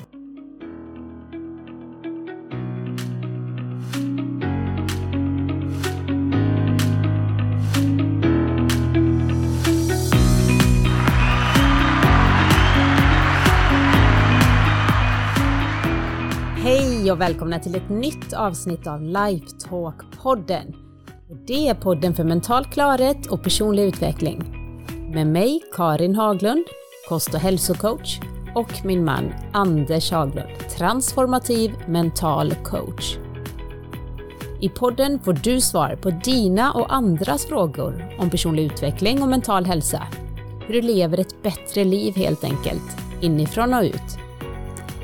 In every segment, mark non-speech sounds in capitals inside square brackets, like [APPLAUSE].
Hej och välkomna till ett nytt avsnitt av Lifetalk-podden. Det är podden för mental klarhet och personlig utveckling. Med mig, Karin Haglund, kost och hälsocoach och min man Anders Haglund, transformativ mental coach. I podden får du svar på dina och andras frågor om personlig utveckling och mental hälsa. Hur du lever ett bättre liv helt enkelt, inifrån och ut.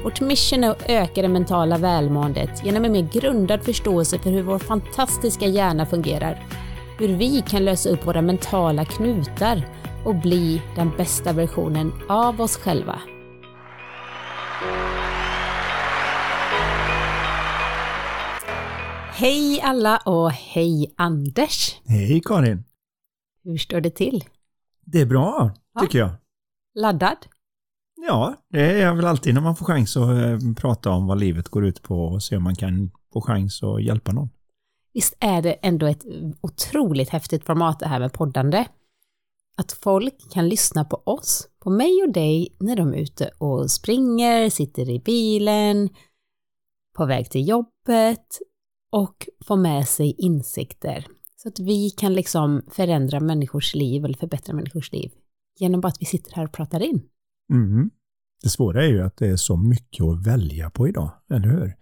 Vårt mission är att öka det mentala välmåendet genom en mer grundad förståelse för hur vår fantastiska hjärna fungerar, hur vi kan lösa upp våra mentala knutar och bli den bästa versionen av oss själva. Hej alla och hej Anders! Hej Karin! Hur står det till? Det är bra, tycker jag. Laddad? Ja, det är jag väl alltid när man får chans att eh, prata om vad livet går ut på och se om man kan få chans att hjälpa någon. Visst är det ändå ett otroligt häftigt format det här med poddande? Att folk kan lyssna på oss, på mig och dig, när de är ute och springer, sitter i bilen, på väg till jobbet och få med sig insikter. Så att vi kan liksom förändra människors liv eller förbättra människors liv genom bara att vi sitter här och pratar in. Mm. Det svåra är ju att det är så mycket att välja på idag, eller hur?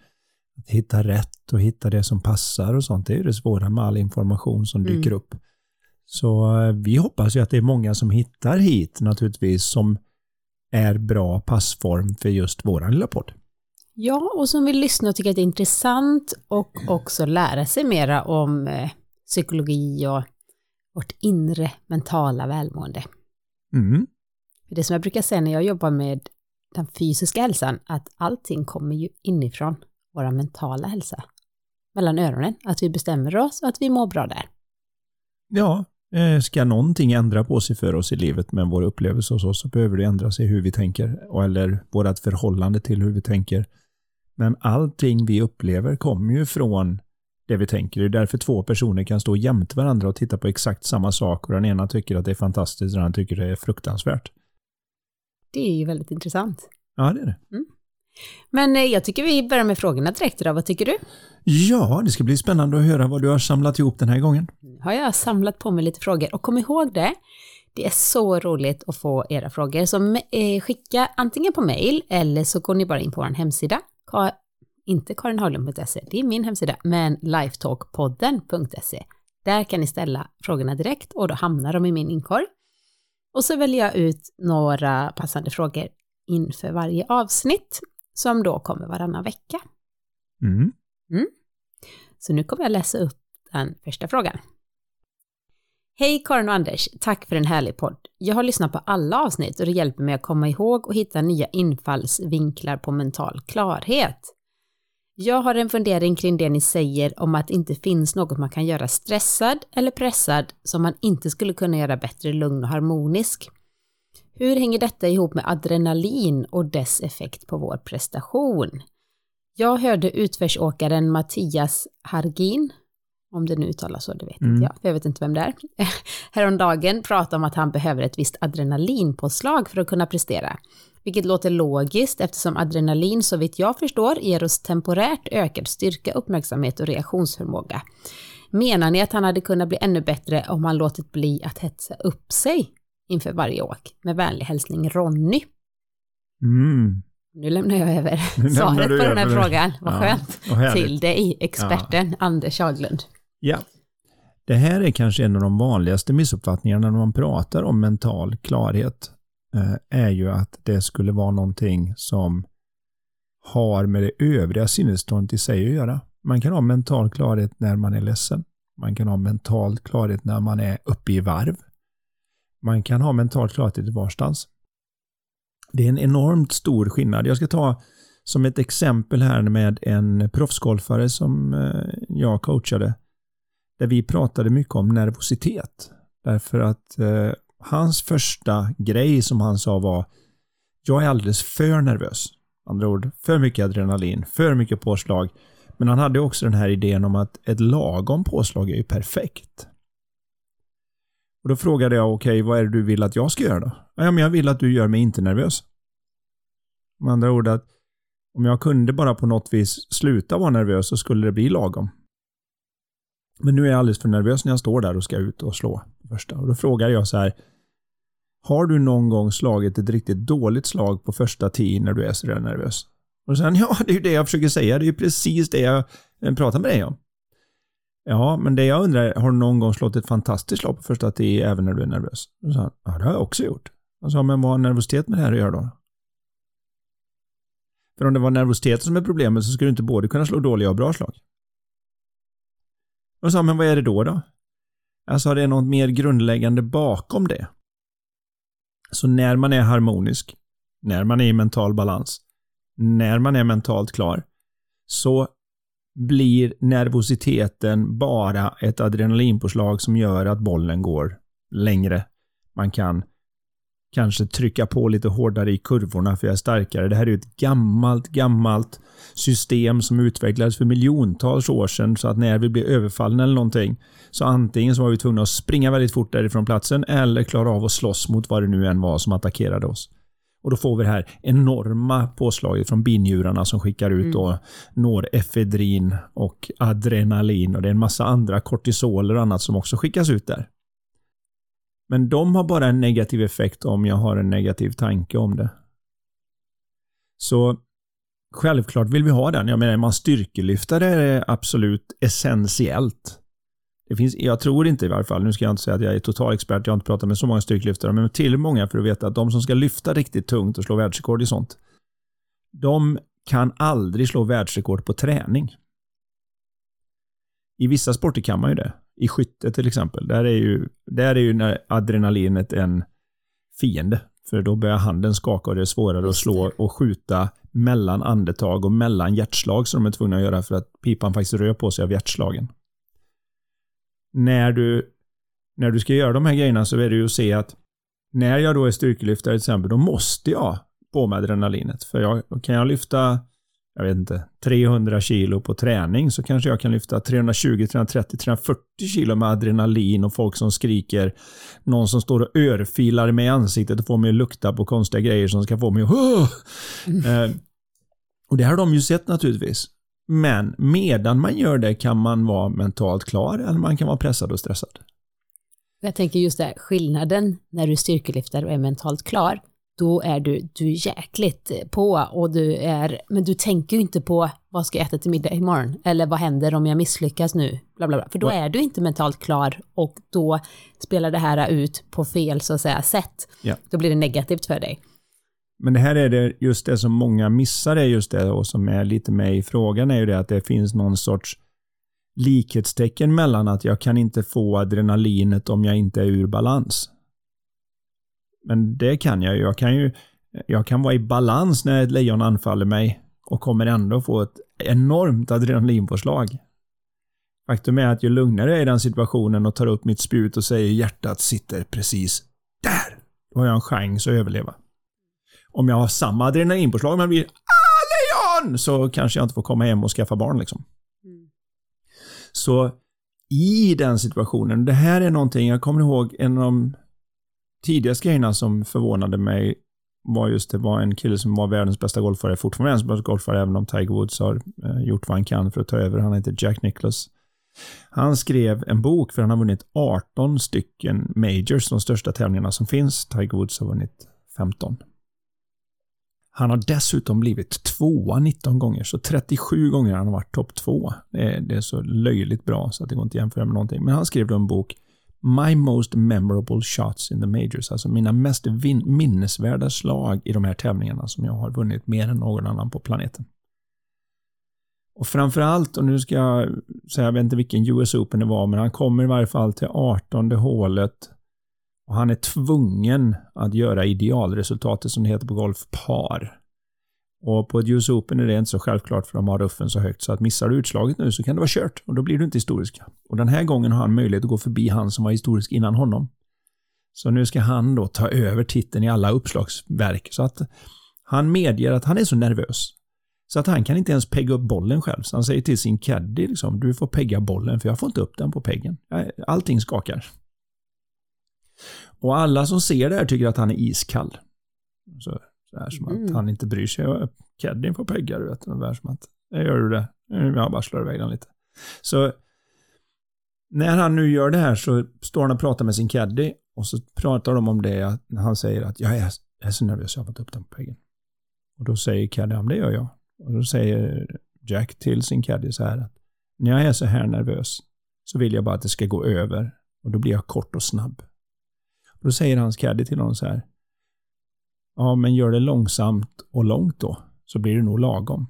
Att hitta rätt och hitta det som passar och sånt, det är ju det svåra med all information som dyker Mm. upp. Så eh, vi hoppas ju att det är många som hittar hit naturligtvis som är bra passform för just våran lilla podd. Ja, och som vill lyssna och tycka att det är intressant och [CLEARS THROAT] också lära sig mera om eh, psykologi och vårt inre mentala välmående. Mm. Det som jag brukar säga när jag jobbar med den fysiska hälsan, att allting kommer ju inifrån vår mentala hälsa. Mellan öronen, att vi bestämmer oss och att vi mår bra där. Ja, eh, ska någonting ändra på sig för oss i livet med vår upplevelse och så, så behöver det ändra sig hur vi tänker eller vårt förhållande till hur vi tänker. Men allting vi upplever kommer ju från det vi tänker. Det är därför två personer kan stå jämte varandra och titta på exakt samma sak och den ena tycker att det är fantastiskt och den andra tycker det är fruktansvärt. Det är ju väldigt intressant. Ja, det är det. Men eh, jag tycker vi börjar med frågorna direkt idag. Vad tycker du? Ja, det ska bli spännande att höra vad du har samlat ihop den här gången. Har jag samlat på mig lite frågor och kom ihåg det. Det är så roligt att få era frågor. Så eh, skicka antingen på mail eller så går ni bara in på vår hemsida. Ka inte karinhaglund.se, det är min hemsida, men lifetalkpodden.se. Där kan ni ställa frågorna direkt och då hamnar de i min inkorg. Och så väljer jag ut några passande frågor inför varje avsnitt som då kommer varannan vecka. Mm. Så nu kommer jag läsa upp den första frågan. Hej Karin och Anders, tack för en härlig podd. Jag har lyssnat på alla avsnitt och det hjälper mig att komma ihåg och hitta nya infallsvinklar på mental klarhet. Jag har en fundering kring det ni säger om att det inte finns något man kan göra stressad eller pressad som man inte skulle kunna göra bättre lugn och harmonisk. Hur hänger detta ihop med adrenalin och dess effekt på vår prestation? Jag hörde utförsåkaren Mattias Hargin, om det nu uttalas så, det vet Mm. inte jag, för jag vet inte vem det är, [LAUGHS] häromdagen prata om att han behöver ett visst adrenalinpåslag för att kunna prestera. Vilket låter logiskt eftersom adrenalin, så vitt jag förstår, ger oss temporärt ökad styrka, uppmärksamhet och reaktionsförmåga. Menar ni att han hade kunnat bli ännu bättre om han låtit bli att hetsa upp sig inför varje åk? Med vänlig hälsning Ronny. Mm. Nu lämnar jag över Nu svaret på den här frågan. Vad Ja, skönt. Till dig, experten Anders Haglund. Ja. Det här är kanske en av de vanligaste missuppfattningarna när man pratar om mental klarhet. Eh, är ju att det skulle vara någonting som har med det övriga sinnesståndet i sig att göra. Man kan ha mental klarhet när man är ledsen. Man kan ha mental klarhet när man är uppe i varv. Man kan ha mental klarhet i varstans. Det är en enormt stor skillnad. Jag ska ta som ett exempel här med en proffsgolfare som eh, jag coachade. Där vi pratade mycket om nervositet. Därför att eh, hans första grej som han sa var Jag är alldeles för nervös. Andra ord, för mycket adrenalin, för mycket påslag. Men han hade också den här idén om att ett lagom påslag är ju perfekt. Och Då frågade jag, okej, okay, vad är det du vill att jag ska göra då? Ja, men jag vill att du gör mig inte nervös. Med andra ord, att om jag kunde bara på något vis sluta vara nervös så skulle det bli lagom. Men nu är jag alldeles för nervös när jag står där och ska ut och slå första. Och Då frågar jag så här, har du någon gång slagit ett riktigt dåligt slag på första tee när du är så nervös? Och sen, [LAUGHS] ja, det är ju det jag försöker säga. Det är ju precis det jag eh, pratar med dig om. Ja, men det jag undrar, har du någon gång slått ett fantastiskt slag på första tee även när du är nervös? Och så, ja, det har jag också gjort. Han sa. men vad har nervositet med det här att göra då? För om det var nervositeten som är problemet så skulle du inte både kunna slå dåliga och bra slag. Och sa, men vad är det då då? Alltså, det är något mer grundläggande bakom det. Så när man är harmonisk, när man är i mental balans, när man är mentalt klar, så blir nervositeten bara ett adrenalinpåslag som gör att bollen går längre. Man kan kanske trycka på lite hårdare i kurvorna för jag är starkare. Det här är ett gammalt, gammalt system som utvecklades för miljontals år sedan så att när vi blir överfallna eller någonting så antingen så var vi tvungna att springa väldigt fort därifrån platsen eller klara av att slåss mot vad det nu än var som attackerade oss. Och då får vi det här enorma påslaget från binjurarna som skickar ut mm. och når efedrin och adrenalin och det är en massa andra kortisoler och annat som också skickas ut där. Men de har bara en negativ effekt om jag har en negativ tanke om det. Så självklart vill vi ha den. Jag menar, är man styrkelyftare är det absolut essentiellt. Det finns, jag tror inte i varje fall, nu ska jag inte säga att jag är total expert, jag har inte pratat med så många styrkelyftare, men till många för att veta att de som ska lyfta riktigt tungt och slå världsrekord i sånt, de kan aldrig slå världsrekord på träning. I vissa sporter kan man ju det. I skytte till exempel. Där är ju, där är ju adrenalinet en fiende. För då börjar handen skaka och det är svårare att slå och skjuta mellan andetag och mellan hjärtslag som de är tvungna att göra för att pipan faktiskt rör på sig av hjärtslagen. När du, när du ska göra de här grejerna så är det ju att se att när jag då är styrkelyftare till exempel, då måste jag på med adrenalinet. För jag, kan jag lyfta jag vet inte, 300 kilo på träning så kanske jag kan lyfta 320, 330, 340 kilo med adrenalin och folk som skriker. Någon som står och örfilar mig i ansiktet och får mig att lukta på konstiga grejer som ska få mig att... Mm. Eh, och det har de ju sett naturligtvis. Men medan man gör det kan man vara mentalt klar eller man kan vara pressad och stressad. Jag tänker just det, skillnaden när du styrkelyfter och är mentalt klar då är du, du är jäkligt på och du är, men du tänker ju inte på vad ska jag äta till middag imorgon? Eller vad händer om jag misslyckas nu? Bla, bla, bla. För då är du inte mentalt klar och då spelar det här ut på fel så att säga sätt. Ja. Då blir det negativt för dig. Men det här är det, just det som många missar är just det och som är lite med i frågan är ju det att det finns någon sorts likhetstecken mellan att jag kan inte få adrenalinet om jag inte är ur balans. Men det kan jag ju. Jag kan ju jag kan vara i balans när ett lejon anfaller mig och kommer ändå få ett enormt adrenalinpåslag. Faktum är att ju lugnare jag är i den situationen och tar upp mitt spjut och säger hjärtat sitter precis där. Då har jag en chans att överleva. Om jag har samma adrenalinpåslag men blir ah, lejon! Så kanske jag inte får komma hem och skaffa barn liksom. Mm. Så i den situationen, det här är någonting, jag kommer ihåg en av de tidigaste grejerna som förvånade mig var just det var en kille som var världens bästa golfare, fortfarande världens bästa golfare, även om Tiger Woods har eh, gjort vad han kan för att ta över. Han heter Jack Nicklaus. Han skrev en bok för han har vunnit 18 stycken majors, de största tävlingarna som finns. Tiger Woods har vunnit 15. Han har dessutom blivit tvåa 19 gånger, så 37 gånger har han varit topp två. Det är, det är så löjligt bra så att det går inte att jämföra med någonting. Men han skrev då en bok My most memorable shots in the majors. Alltså mina mest minnesvärda slag i de här tävlingarna som jag har vunnit mer än någon annan på planeten. Och framförallt, och nu ska jag säga, jag vet inte vilken US Open det var, men han kommer i varje fall till 18 hålet. Och han är tvungen att göra idealresultatet som det heter på golf, par. Och på ett US Open är det inte så självklart för de har ruffen så högt så att missar du utslaget nu så kan det vara kört och då blir du inte historisk. Och den här gången har han möjlighet att gå förbi han som var historisk innan honom. Så nu ska han då ta över titeln i alla uppslagsverk. Så att Han medger att han är så nervös. Så att han kan inte ens pegga upp bollen själv. Så han säger till sin caddy liksom, du får pegga bollen för jag får inte upp den på peggen. Allting skakar. Och alla som ser det här tycker att han är iskall. Så, här som mm. att han inte bryr sig. Caddien får pegga, du vet. Ungefär som att, gör du det? Jag bara slår iväg den lite. Så när han nu gör det här så står han och pratar med sin caddy och så pratar de om det han säger att jag är, jag är så nervös, jag har fått upp den på peggen. Och då säger caddy, ja det gör jag. Och då säger Jack till sin caddy så här att när jag är så här nervös så vill jag bara att det ska gå över och då blir jag kort och snabb. Och då säger hans caddy till honom så här. Ja, men gör det långsamt och långt då, så blir det nog lagom.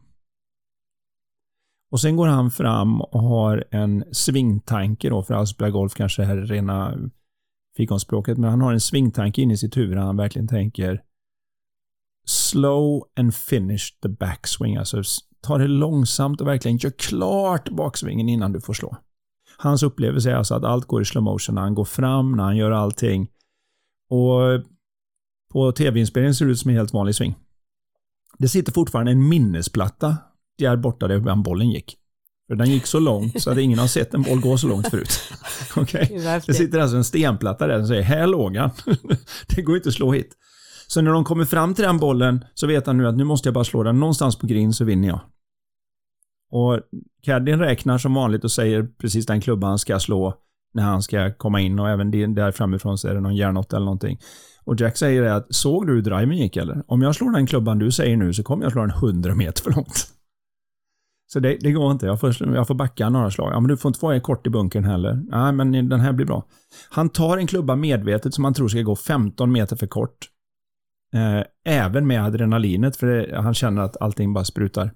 Och sen går han fram och har en svingtanke då, för att spela golf kanske är rena fikonspråket, men han har en svingtanke in i sitt huvud han verkligen tänker slow and finish the backswing. Alltså ta det långsamt och verkligen gör klart baksvingen innan du får slå. Hans upplevelse är alltså att allt går i slow motion när han går fram, när han gör allting. Och på tv-inspelningen ser ut som en helt vanlig sving. Det sitter fortfarande en minnesplatta där borta där bollen gick. För den gick så långt så att ingen har sett en boll gå så långt förut. [LAUGHS] okay? Det sitter alltså en stenplatta där som säger här låg han. [LAUGHS] det går inte att slå hit. Så när de kommer fram till den bollen så vet han nu att nu måste jag bara slå den någonstans på green så vinner jag. Och Caddien räknar som vanligt och säger precis den klubban han ska slå när han ska komma in och även där framifrån så är det någon järnåtta eller någonting. Och Jack säger att såg du hur driven gick eller? Om jag slår den klubban du säger nu så kommer jag slå den 100 meter för långt. Så det, det, går inte. Jag får, jag får backa några slag. Ja, men du får inte vara kort i bunkern heller. Nej, men den här blir bra. Han tar en klubba medvetet som han tror ska gå 15 meter för kort. Eh, även med adrenalinet, för det, han känner att allting bara sprutar.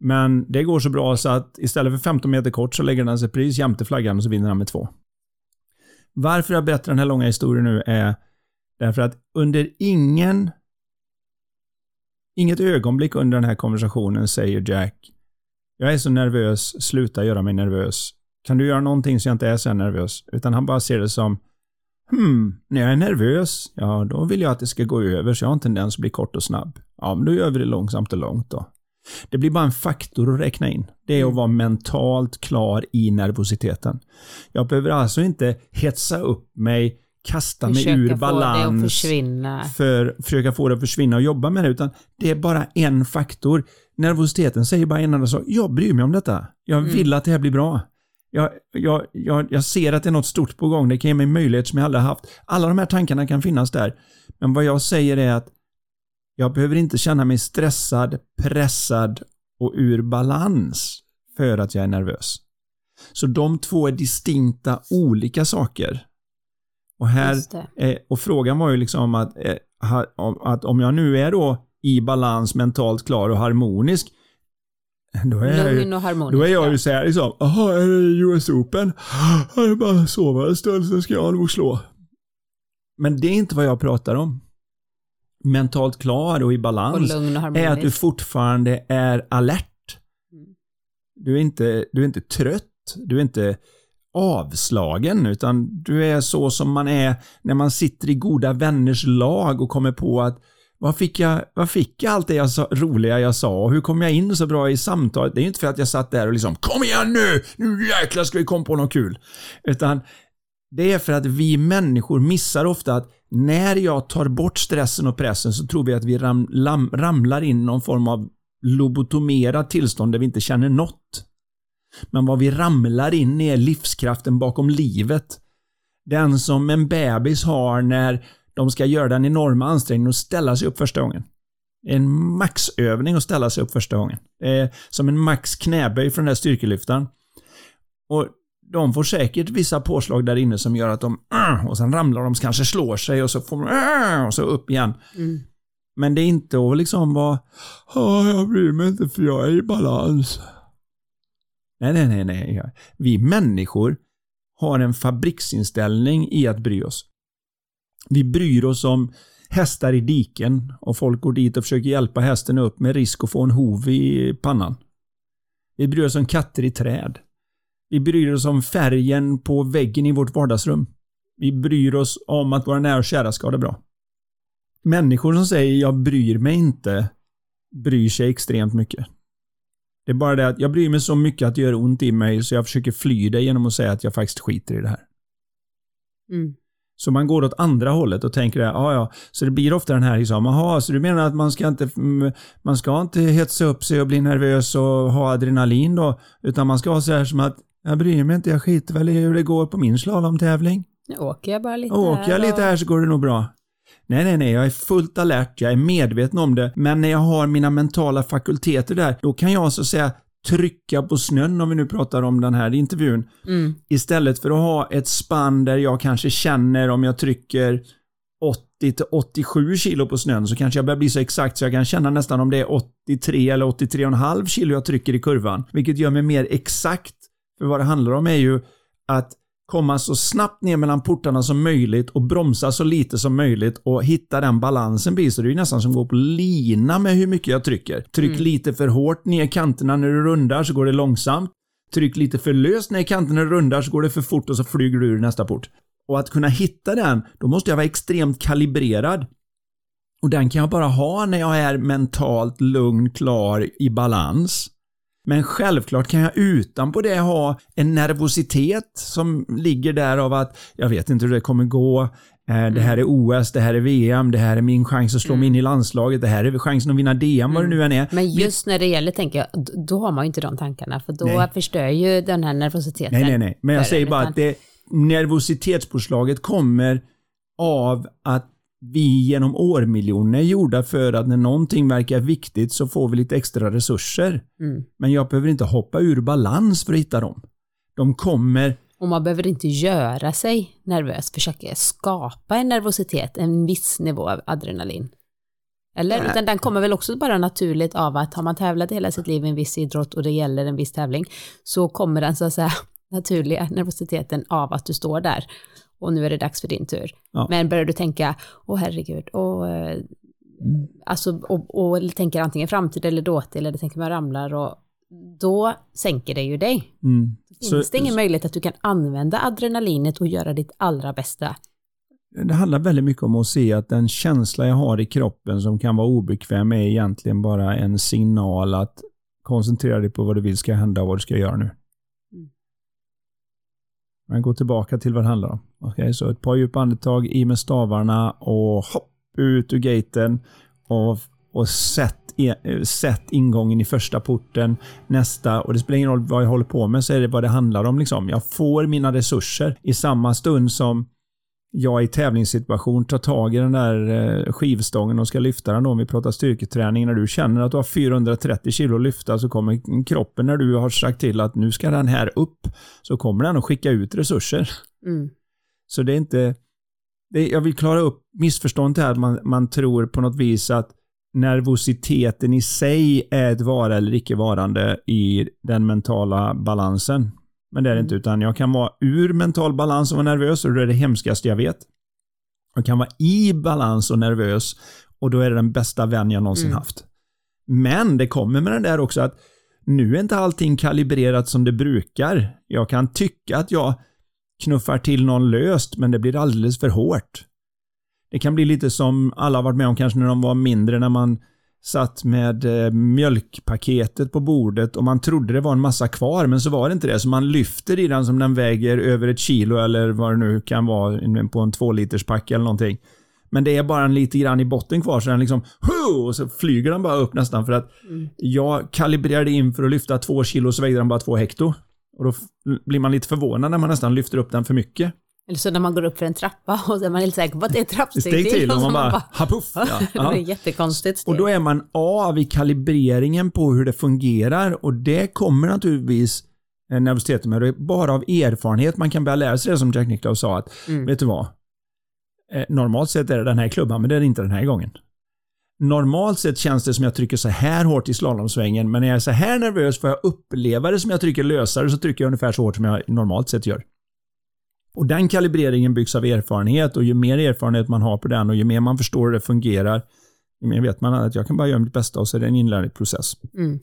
Men det går så bra så att istället för 15 meter kort så lägger den sig precis jämte flaggan och så vinner han med två. Varför jag berättar den här långa historien nu är därför att under ingen Inget ögonblick under den här konversationen säger Jack Jag är så nervös, sluta göra mig nervös. Kan du göra någonting så jag inte är så nervös? Utan han bara ser det som Hmm, när jag är nervös, ja då vill jag att det ska gå över så jag har en tendens att bli kort och snabb. Ja, men då gör vi det långsamt och långt då. Det blir bara en faktor att räkna in. Det är att mm. vara mentalt klar i nervositeten. Jag behöver alltså inte hetsa upp mig, kasta försöka mig ur balans för försöka få det att försvinna och jobba med det, utan det är bara en faktor. Nervositeten säger bara en enda sak. Jag bryr mig om detta. Jag mm. vill att det här blir bra. Jag, jag, jag, jag ser att det är något stort på gång. Det kan ge mig möjlighet som jag aldrig haft. Alla de här tankarna kan finnas där. Men vad jag säger är att jag behöver inte känna mig stressad, pressad och ur balans för att jag är nervös. Så de två är distinkta olika saker. Och, här, och frågan var ju liksom att, eh, att om jag nu är då i balans, mentalt klar och harmonisk, då är, Lugn och harmonisk. Då är jag ju såhär liksom, jaha, är det US Open? Jag bara sova en stund så ska jag nog slå. Men det är inte vad jag pratar om. Mentalt klar och i balans och och är att du fortfarande är alert. Mm. Du är, inte, du är inte trött. Du är inte avslagen, utan du är så som man är när man sitter i goda vänners lag och kommer på att vad fick jag, vad fick jag allt det jag sa, roliga jag sa och hur kom jag in så bra i samtalet? Det är ju inte för att jag satt där och liksom Kom igen nu! Nu jäklar ska vi komma på något kul. Utan det är för att vi människor missar ofta att när jag tar bort stressen och pressen så tror vi att vi ram, lam, ramlar in i någon form av lobotomerat tillstånd där vi inte känner något. Men vad vi ramlar in i är livskraften bakom livet. Den som en bebis har när de ska göra den enorma ansträngningen att ställa sig upp första gången. En maxövning att ställa sig upp första gången. Eh, som en max knäböj från den här styrkelyftaren. Och de får säkert vissa påslag där inne som gör att de [CLEARS THROAT] och sen ramlar de, kanske slår sig och så får de [CLEARS THROAT] och så upp igen. Mm. Men det är inte att liksom vara jag bryr mig inte för jag är i balans. Nej, nej, nej, nej. Vi människor har en fabriksinställning i att bry oss. Vi bryr oss om hästar i diken och folk går dit och försöker hjälpa hästen upp med risk att få en hov i pannan. Vi bryr oss om katter i träd. Vi bryr oss om färgen på väggen i vårt vardagsrum. Vi bryr oss om att våra nära och kära ska ha det bra. Människor som säger jag bryr mig inte bryr sig extremt mycket. Det är bara det att jag bryr mig så mycket att det gör ont i mig så jag försöker fly det genom att säga att jag faktiskt skiter i det här. Mm. Så man går åt andra hållet och tänker det, ja ja. Så det blir ofta den här liksom, jaha, så du menar att man ska inte, mm, man ska inte hetsa upp sig och bli nervös och ha adrenalin då? Utan man ska ha så här som att, jag bryr mig inte, jag skiter väl i hur det går på min slalomtävling. Nu åker jag bara lite Åker jag här lite och- här så går det nog bra. Nej, nej, nej, jag är fullt alert, jag är medveten om det, men när jag har mina mentala fakulteter där, då kan jag så att säga trycka på snön om vi nu pratar om den här intervjun. Mm. Istället för att ha ett spann där jag kanske känner om jag trycker 80 till 87 kilo på snön så kanske jag börjar bli så exakt så jag kan känna nästan om det är 83 eller 83,5 kilo jag trycker i kurvan. Vilket gör mig mer exakt. För vad det handlar om är ju att komma så snabbt ner mellan portarna som möjligt och bromsa så lite som möjligt och hitta den balansen blir så det är ju nästan som att gå på lina med hur mycket jag trycker. Tryck Mm. lite för hårt ner kanterna när du rundar så går det långsamt. Tryck lite för löst ner kanterna när du rundar så går det för fort och så flyger du ur nästa port. Och att kunna hitta den, då måste jag vara extremt kalibrerad. Och den kan jag bara ha när jag är mentalt lugn, klar, i balans. Men självklart kan jag utanpå det ha en nervositet som ligger där av att jag vet inte hur det kommer gå. Eh, Det här är OS, det här är VM, det här är min chans att slå mig in i landslaget, det här är chansen att vinna DM, vad det nu än är. Men just när det gäller, tänker jag, då har man ju inte de tankarna, för då Nej. förstör ju den här nervositeten. Nej, nej, nej. Men jag säger bara att det, nervositetspåslaget kommer av att vi genom årmiljoner är gjorda för att när någonting verkar viktigt så får vi lite extra resurser. Mm. Men jag behöver inte hoppa ur balans för att hitta dem. De kommer, Och man behöver inte göra sig nervös, försöka skapa en nervositet, en viss nivå av adrenalin. Eller? Nej. Utan den kommer väl också bara naturligt av att har man tävlat hela sitt liv i en viss idrott och det gäller en viss tävling, så kommer den så att säga [LAUGHS] naturliga nervositeten av att du står där. Och nu är det dags för din tur. Ja. Men börjar du tänka, åh herregud, och, eh, alltså, och, och tänker antingen framtid eller dåtid, eller tänker man ramlar, och då sänker det ju dig. mm, Finns det ingen möjlighet att du kan använda adrenalinet och göra ditt allra bästa? det handlar väldigt mycket om att se att den känsla jag har i kroppen som kan vara obekväm är egentligen bara en signal att koncentrera dig på vad du vill ska hända och vad du ska göra nu. Mm. Men gå tillbaka till vad det handlar om. Okej, så ett par djupa andetag, i med stavarna och hopp ut ur gaten och, och sätt, eh, sätt ingången i första porten, nästa och det spelar ingen roll vad jag håller på med så är det vad det handlar om. Liksom. Jag får mina resurser i samma stund som jag i tävlingssituation tar tag i den där eh, skivstången och ska lyfta den då, om vi pratar styrketräning. När du känner att du har 430 kilo att lyfta så kommer kroppen när du har sagt till att nu ska den här upp, så kommer den att skicka ut resurser. Mm. Så det är inte... Det jag vill klara upp missförståndet här att man, man tror på något vis att nervositeten i sig är ett vara eller icke varande i den mentala balansen. Men det är det Mm. inte, utan jag kan vara ur mental balans och vara nervös och då är det hemskaste jag vet. Jag kan vara i balans och nervös och då är det den bästa vän jag någonsin Mm. haft. Men det kommer med den där också att nu är inte allting kalibrerat som det brukar. Jag kan tycka att jag knuffar till någon löst, men det blir alldeles för hårt. Det kan bli lite som alla varit med om kanske när de var mindre, när man satt med eh, mjölkpaketet på bordet och man trodde det var en massa kvar, men så var det inte det. Så man lyfter i den som den väger över ett kilo eller vad det nu kan vara på en två liters pack eller någonting. Men det är bara en lite grann i botten kvar så den liksom och så flyger den bara upp nästan för att Mm. jag kalibrerade in för att lyfta två kilo så vägde den bara två hekto. Och då blir man lite förvånad när man nästan lyfter upp den för mycket. Eller så när man går upp för en trappa [LAUGHS] och så är man helt säker på att det är ett trappsteg Steg till och man bara, hapuff. [LAUGHS] Ja, Det är ja. jättekonstigt steg. Och då är man av i kalibreringen på hur det fungerar och det kommer naturligtvis eh, nervositeten med. Det är bara av erfarenhet man kan börja lära sig det som Jack Nicklaus sa att, Mm. vet du vad? Eh, Normalt sett är det den här klubban, men det är det inte den här gången. Normalt sett känns det som jag trycker så här hårt i slalomsvängen, men när jag är så här nervös får jag uppleva det som jag trycker lösare, så trycker jag ungefär så hårt som jag normalt sett gör. Och den kalibreringen byggs av erfarenhet och ju mer erfarenhet man har på den och ju mer man förstår hur det fungerar, ju mer vet man att jag kan bara göra mitt bästa och så är det en inlärningsprocess. Mm.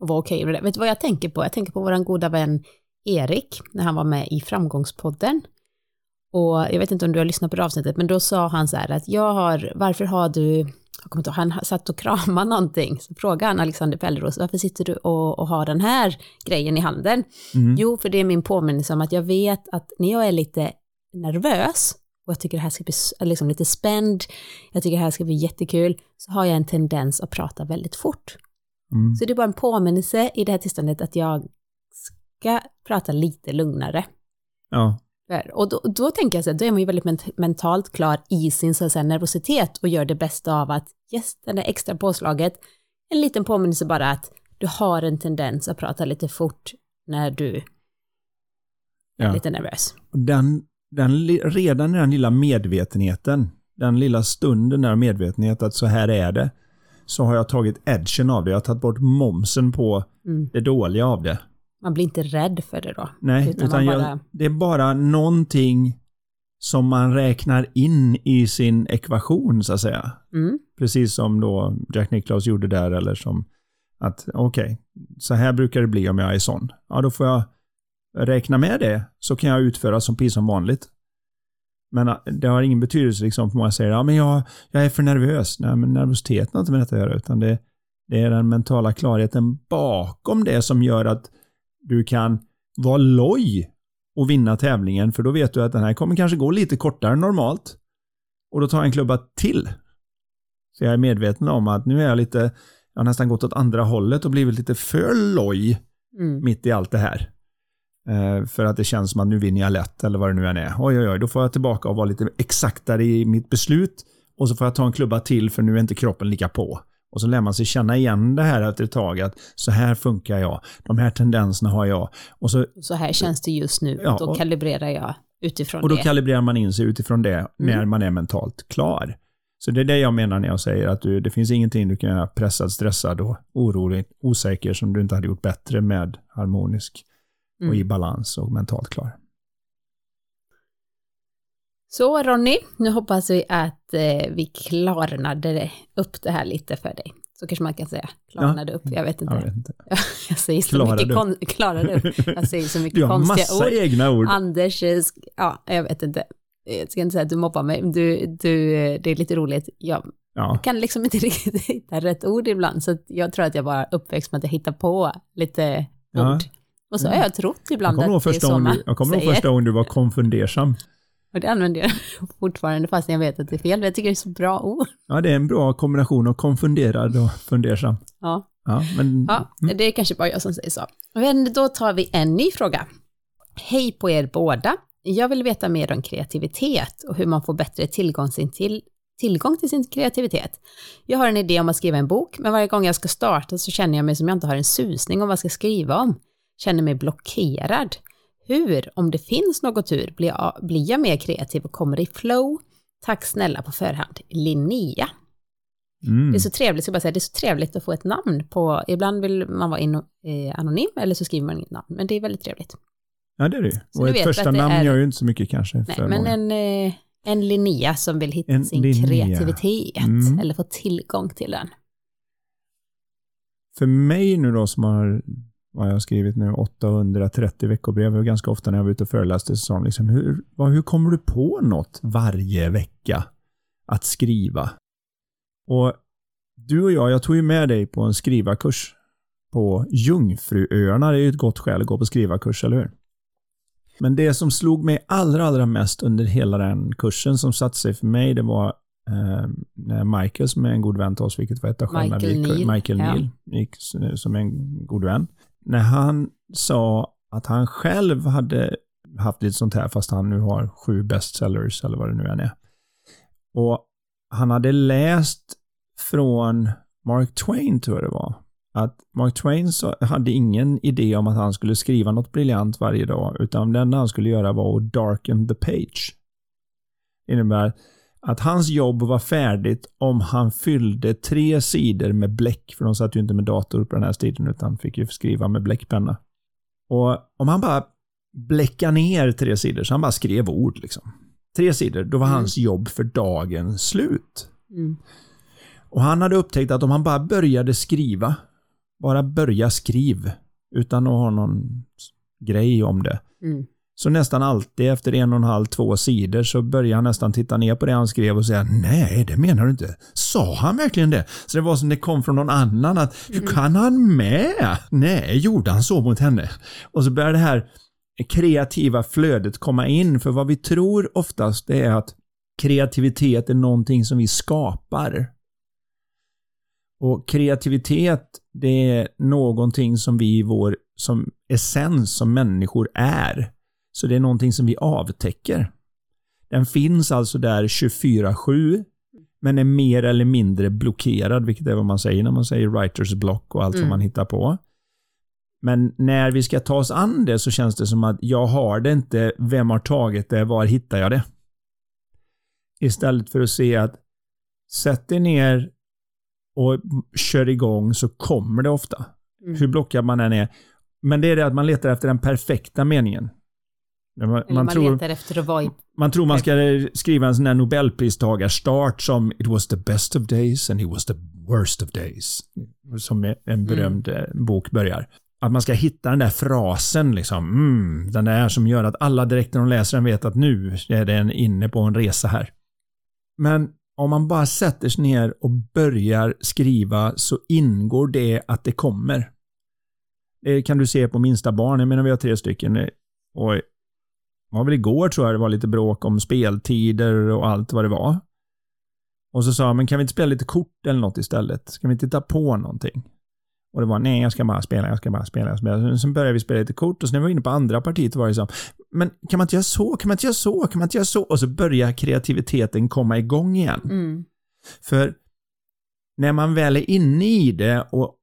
Och vara okej med det. Vet du vad jag tänker på? Jag tänker på vår goda vän Erik, när han var med i Framgångspodden. Och jag vet inte om du har lyssnat på det avsnittet, men då sa han så här att jag har, varför har du, jag kommer inte ihåg, han satt och kramade [LAUGHS] någonting, så frågade han Alexander Pellros, varför sitter du och, och har den här grejen i handen? Mm. Jo, för det är min påminnelse om att jag vet att när jag är lite nervös, och jag tycker det här ska bli liksom lite spänd, jag tycker det här ska bli jättekul, så har jag en tendens att prata väldigt fort. Mm. Så det är bara en påminnelse i det här tillståndet att jag ska prata lite lugnare. Ja. Och då, då tänker jag så här, då är man ju väldigt ment- mentalt klar i sin så säga, nervositet och gör det bästa av att, yes, det där extra påslaget, en liten påminnelse bara att du har en tendens att prata lite fort när du är Ja. lite nervös. Den, den, redan i den lilla medvetenheten, den lilla stunden där medvetenhet att så här är det, så har jag tagit edgen av det. Jag har tagit bort momsen på Mm. det dåliga av det. Man blir inte rädd för det då. Nej, Utan utan, jag, bara- det är bara någonting som man räknar in i sin ekvation så att säga. Mm. Precis som då Jack Nicklaus gjorde där eller som att okej, så här brukar det bli om jag är sån. Ja, då får jag räkna med det så kan jag utföra som precis som vanligt. Men äh, det har ingen betydelse liksom för många säger ja men jag, jag är för nervös. Nej, men nervositeten har inte med detta att göra utan det, det är den mentala klarheten bakom det som gör att du kan vara loj och vinna tävlingen för då vet du att den här kommer kanske gå lite kortare än normalt. Och då tar jag en klubba till. Så jag är medveten om att nu är jag lite, jag har nästan gått åt andra hållet och blivit lite för loj Mm. mitt i allt det här. Eh, för att det känns som att nu vinner jag lätt eller vad det nu än är. Oj, oj, oj, då får jag tillbaka och vara lite exaktare i mitt beslut. Och så får jag ta en klubba till för nu är inte kroppen lika på. Och så lär man sig känna igen det här efter ett tag att så här funkar jag. De här tendenserna har jag. Och, så, Så här känns det just nu, Ja, då och- kalibrerar jag utifrån och då det. kalibrerar man in sig utifrån det när Mm. man är mentalt klar. Så det är det jag menar när jag säger att du, det finns ingenting du kan göra pressad, stressad och orolig, osäker som du inte hade gjort bättre med harmonisk och i Mm. balans och mentalt klar. Så Ronny, nu hoppas vi att eh, vi klarnade upp det här lite för dig. Så kanske man kan säga. Klarnade upp, jag vet inte. Jag vet inte. [LAUGHS] Jag säger så Klarade mycket kon- klarade upp. Jag säger så mycket Du har konstiga massa ord. egna ord. Anders, ja, jag vet inte. Jag ska inte säga att du mobbar mig, du, du, det är lite roligt. Jag Ja, kan liksom inte [LAUGHS] riktigt hitta rätt ord ibland, så jag tror att jag bara uppväxt med att jag hittar på lite Ja. ord. Och så Ja. har jag trott jag ibland ihåg att det är så man du, jag kommer ihåg första gången du var konfundersam. Och det använder jag [LAUGHS] fortfarande fast jag vet att det är fel. Jag tycker det är så bra ord. Ja, det är en bra kombination av konfunderad och fundersam. Ja, Ja, men ja det är kanske bara jag som säger så. Men då tar vi en ny fråga. Hej på er båda. Jag vill veta mer om kreativitet och hur man får bättre tillgång, till, tillgång till sin kreativitet. Jag har en idé om att skriva en bok, men varje gång jag ska starta så känner jag mig som jag inte har en susning om vad jag ska skriva om. Känner mig blockerad. Hur, om det finns något hur, blir jag, blir jag mer kreativ och kommer i flow? Tack snälla på förhand. Linnea. mm, Det är så trevligt, ska jag bara säga, det är så trevligt att få ett namn på, ibland vill man vara in, eh, anonym eller så skriver man inget namn, men det är väldigt trevligt. ja, det är det. Så Och ett första namn är- gör ju inte så mycket kanske. Nej, men många. en, eh, en Linnea som vill hitta En sin Linnea. kreativitet Mm. eller få tillgång till den. För mig nu då som har, vad jag har skrivit nu, 830 veckobrev och ganska ofta när jag var ute och föreläste så sa de liksom, hur, vad, hur kommer du på något varje vecka att skriva? Och du och jag, jag tog ju med dig på en skrivarkurs på Jungfruöarna. Det är ju ett gott skäl att gå på skrivarkurs, eller hur? Men det som slog mig allra, allra mest under hela den kursen som satte sig för mig, det var eh, när Michael, som är en god vän till oss, vilket var ett av Michael Neal, Michael ja. Neal, gick, som är en god vän. När han sa att han själv hade haft lite sånt här, fast han nu har sju bestsellers, eller vad det nu än är. Och han hade läst från Mark Twain, tror jag det var, att Mark Twain hade ingen idé om att han skulle skriva något briljant varje dag, utan det enda han skulle göra var att darken the page. Det innebär att hans jobb var färdigt om han fyllde tre sidor med bläck, för de satt ju inte med dator på den här tiden, utan fick ju skriva med bläckpenna. Och om han bara bläckade ner tre sidor, så han bara skrev ord liksom. Tre sidor, då var Mm. hans jobb för dagen slut. Mm. Och han hade upptäckt att om han bara började skriva, bara börja skriv, utan att ha någon grej om det, Mm. Så nästan alltid efter en och en halv, två sidor så börjar han nästan titta ner på det han skrev och säga nej, det menar du inte. Sa han verkligen det? Så det var som det kom från någon annan att hur kan han med? Nej, gjorde han så mot henne? Och så börjar det här kreativa flödet komma in. För vad vi tror oftast det är att kreativitet är någonting som vi skapar. Och kreativitet, det är någonting som vi i vår som essens som människor är. Så det är någonting som vi avtäcker. Den finns alltså där 24-7, men är mer eller mindre blockerad, vilket är vad man säger när man säger writers block och allt mm. som man hittar på. Men när vi ska ta oss an det så känns det som att jag har det inte, vem har tagit det, var hittar jag det? Istället för att se att sätt dig ner och kör igång så kommer det ofta. Mm. Hur blockad man än är. Men det är det att man letar efter den perfekta meningen. Man, man, man tror, i... Man tror man ska skriva en sån där nobelpristagarstart som It was the best of days and it was the worst of days. Som en mm. berömd mm. bok börjar. Att man ska hitta den där frasen, liksom, mm, den där som gör att alla direkt när de läser den vet att nu är den inne på en resa här. Men om man bara sätter sig ner och börjar skriva så ingår det att det kommer. Det kan du se på minsta barn. Jag menar vi har tre stycken. Och var väl igår tror jag det var lite bråk om speltider och allt vad det var. Och så sa jag, men kan vi inte spela lite kort eller något istället? Ska vi inte titta på någonting? Och det var nej, jag ska bara spela, jag ska bara spela. Jag ska spela. Sen började vi spela lite kort och sen när vi var inne på andra partiet var det så men kan man inte göra så, kan man inte göra så, kan man inte göra så? Och så börjar kreativiteten komma igång igen. Mm. För när man väl är inne i det och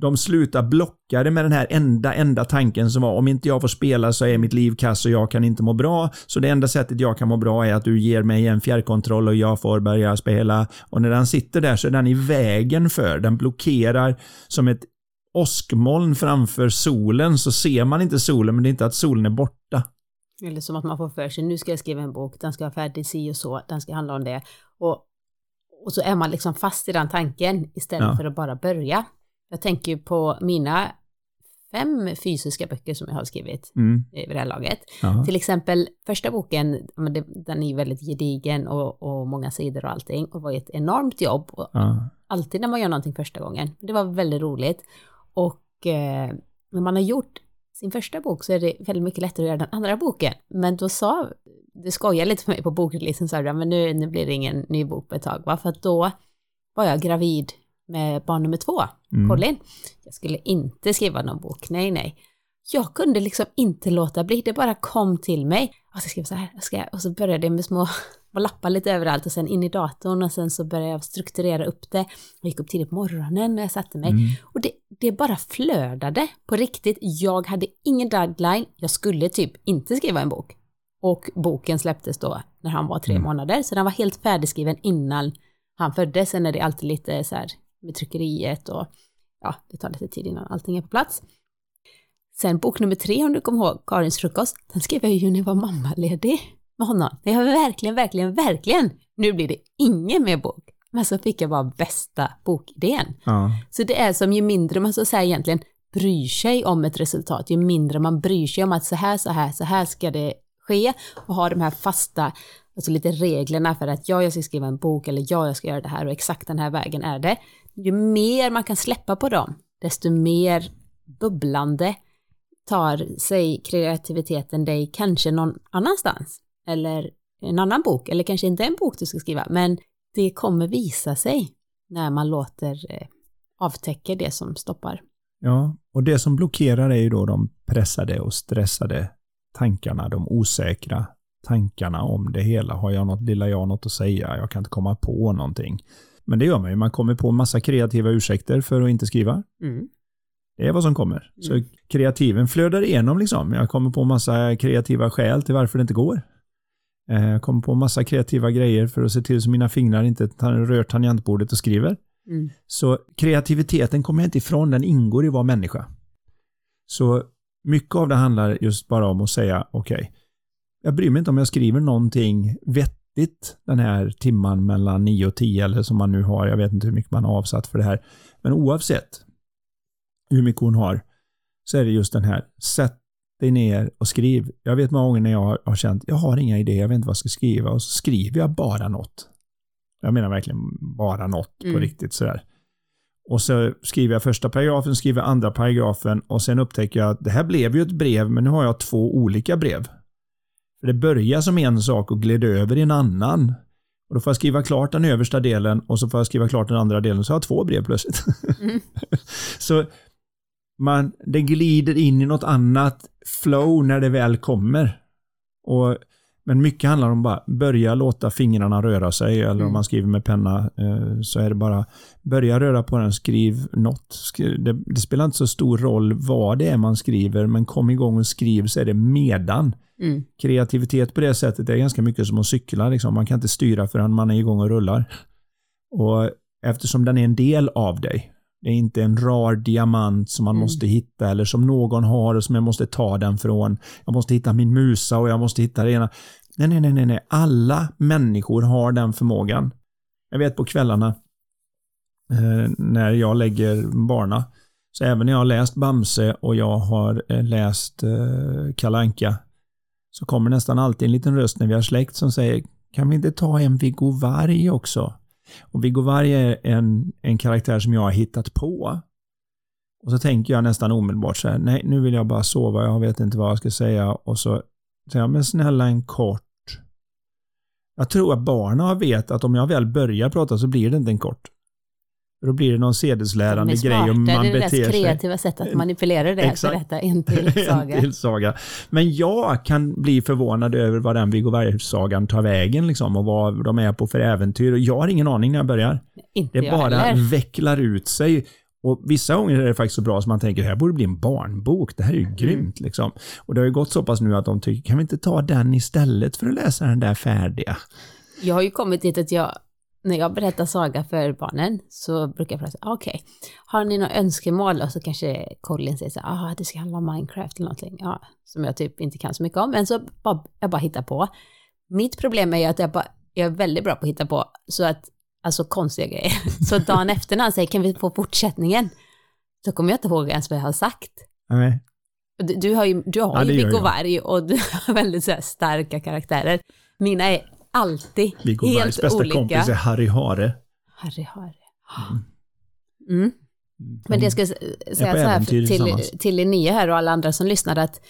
de slutar blockade med den här enda, enda tanken som var om inte jag får spela så är mitt liv kass och jag kan inte må bra. Så det enda sättet jag kan må bra är att du ger mig en fjärrkontroll och jag får börja spela. Och när den sitter där så är den i vägen för, den blockerar som ett åskmoln framför solen så ser man inte solen men det är inte att solen är borta. Eller som att man får för sig, nu ska jag skriva en bok, den ska vara färdig si och så, den ska handla om det. Och, och så är man liksom fast i den tanken istället ja. för att bara börja. Jag tänker på mina fem fysiska böcker som jag har skrivit mm. vid det här laget. Aha. Till exempel första boken, den är väldigt gedigen och, och, många sidor och allting och var ett enormt jobb. Alltid när man gör någonting första gången. Det var väldigt roligt. Och eh, när man har gjort sin första bok så är det väldigt mycket lättare att göra den andra boken. Men då sa, det skojade lite för mig på bokreleasen, sa men nu, nu blir det ingen ny bok på ett tag, va? för att då var jag gravid med barn nummer två, mm. Colin. Jag skulle inte skriva någon bok, nej nej. Jag kunde liksom inte låta bli, det bara kom till mig. Jag ska skriva så här, jag ska, och så började jag med små [LAUGHS] och lappa lite överallt och sen in i datorn och sen så började jag strukturera upp det. Jag gick upp tidigt på morgonen när jag satte mig. Mm. Och det, det bara flödade på riktigt. Jag hade ingen deadline, jag skulle typ inte skriva en bok. Och boken släpptes då när han var tre mm. månader, så den var helt färdigskriven innan han föddes. Sen är det alltid lite så här med tryckeriet och ja, det tar lite tid innan allting är på plats. Sen bok nummer tre, om du kommer ihåg, Karins frukost, den skrev jag ju när jag var mammaledig med honom. Jag har verkligen, verkligen, verkligen, nu blir det ingen mer bok. Men så fick jag bara bästa bokidén. Ja. Så det är som ju mindre man så säga egentligen bryr sig om ett resultat, ju mindre man bryr sig om att så här, så här, så här ska det ske och ha de här fasta, alltså lite reglerna för att ja, jag ska skriva en bok eller ja, jag ska göra det här och exakt den här vägen är det. Ju mer man kan släppa på dem, desto mer bubblande tar sig kreativiteten dig kanske någon annanstans eller en annan bok, eller kanske inte en bok du ska skriva, men det kommer visa sig när man låter avtäcker avtäcka det som stoppar. Ja, och det som blockerar är ju då de pressade och stressade tankarna, de osäkra tankarna om det hela. Har jag något, lilla jag något att säga? Jag kan inte komma på någonting. Men det gör man ju. Man kommer på massa kreativa ursäkter för att inte skriva. Mm. Det är vad som kommer. Mm. Så kreativen flödar igenom liksom. Jag kommer på massa kreativa skäl till varför det inte går. Eh, jag kommer på massa kreativa grejer för att se till så mina fingrar inte rör tangentbordet och skriver. Mm. Så kreativiteten kommer jag inte ifrån, den ingår i att vara människa. Så mycket av det handlar just bara om att säga okej, okay, jag bryr mig inte om jag skriver någonting vettigt den här timman mellan 9 och 10 eller som man nu har, jag vet inte hur mycket man har avsatt för det här. Men oavsett hur mycket hon har så är det just den här, sätt dig ner och skriv. Jag vet många gånger när jag har känt, jag har inga idéer, jag vet inte vad jag ska skriva och så skriver jag bara något. Jag menar verkligen bara något på Mm. riktigt sådär. Och så skriver jag första paragrafen, skriver andra paragrafen och sen upptäcker jag att det här blev ju ett brev, men nu har jag två olika brev. För det börjar som en sak och gled över i en annan. Och då får jag skriva klart den översta delen och så får jag skriva klart den andra delen så har jag två brev plötsligt. Mm. [LAUGHS] så man, det glider in i något annat flow när det väl kommer. Och, men mycket handlar om bara börja låta fingrarna röra sig eller om Mm. man skriver med penna eh, så är det bara börja röra på den, skriv något. Det, det spelar inte så stor roll vad det är man skriver men kom igång och skriv så är det medan. Mm. Kreativitet på det sättet är ganska mycket som att cykla. Liksom. Man kan inte styra förrän man är igång och rullar. Och eftersom den är en del av dig. Det är inte en rar diamant som man Mm. måste hitta eller som någon har och som jag måste ta den från. Jag måste hitta min musa och jag måste hitta det ena. Nej, nej, nej, nej. Alla människor har den förmågan. Jag vet på kvällarna eh, när jag lägger barna. Så även när jag har läst Bamse och jag har eh, läst eh, Kalanka så kommer nästan alltid en liten röst när vi har släkt som säger kan vi inte ta en Viggo Varg också? Och Viggo Varg är en, en karaktär som jag har hittat på. Och så tänker jag nästan omedelbart så här, nej nu vill jag bara sova, jag vet inte vad jag ska säga. Och så säger jag, men snälla en kort. Jag tror att barnen vet att om jag väl börjar prata så blir det inte en kort. Då blir det någon De är sedeslärande grej smarta, och man det är beter deras sig. kreativa sätt att manipulera det. Att Exakt. berätta en till [LAUGHS] saga. en till saga. Men jag kan bli förvånad över vad den Viggo Varg-sagan tar vägen liksom, och vad de är på för äventyr. Och jag har ingen aning när jag börjar. Inte Det jag bara heller. vecklar ut sig. Och Vissa gånger är det faktiskt så bra som man tänker, det här borde bli en barnbok. Det här är Mm. ju grymt. Liksom. Och det har ju gått så pass nu att de tycker, kan vi inte ta den istället för att läsa den där färdiga? Jag har ju kommit dit att jag, när jag berättar saga för barnen så brukar jag fråga, okej, har ni några önskemål? Och så kanske Colin säger så här, ah, det ska handla om Minecraft eller någonting, ja, som jag typ inte kan så mycket om, men så bara, jag bara hittar på. Mitt problem är ju att jag, bara, jag är väldigt bra på att hitta på, så att, alltså konstiga grejer. [LAUGHS] Så dagen efter när han säger, kan vi få fortsättningen? Så kommer jag inte ihåg ens vad jag har sagt. Nej. Du, du har ju, du har Ja, ju Viggo. Varg och du har väldigt så här starka karaktärer. Mina är alltid Viggo helt bästa olika. kompis är Harry Hare. Harry, Harry. Mm. Men De- det jag ska s- säga så här till, till Linnea här och alla andra som lyssnar att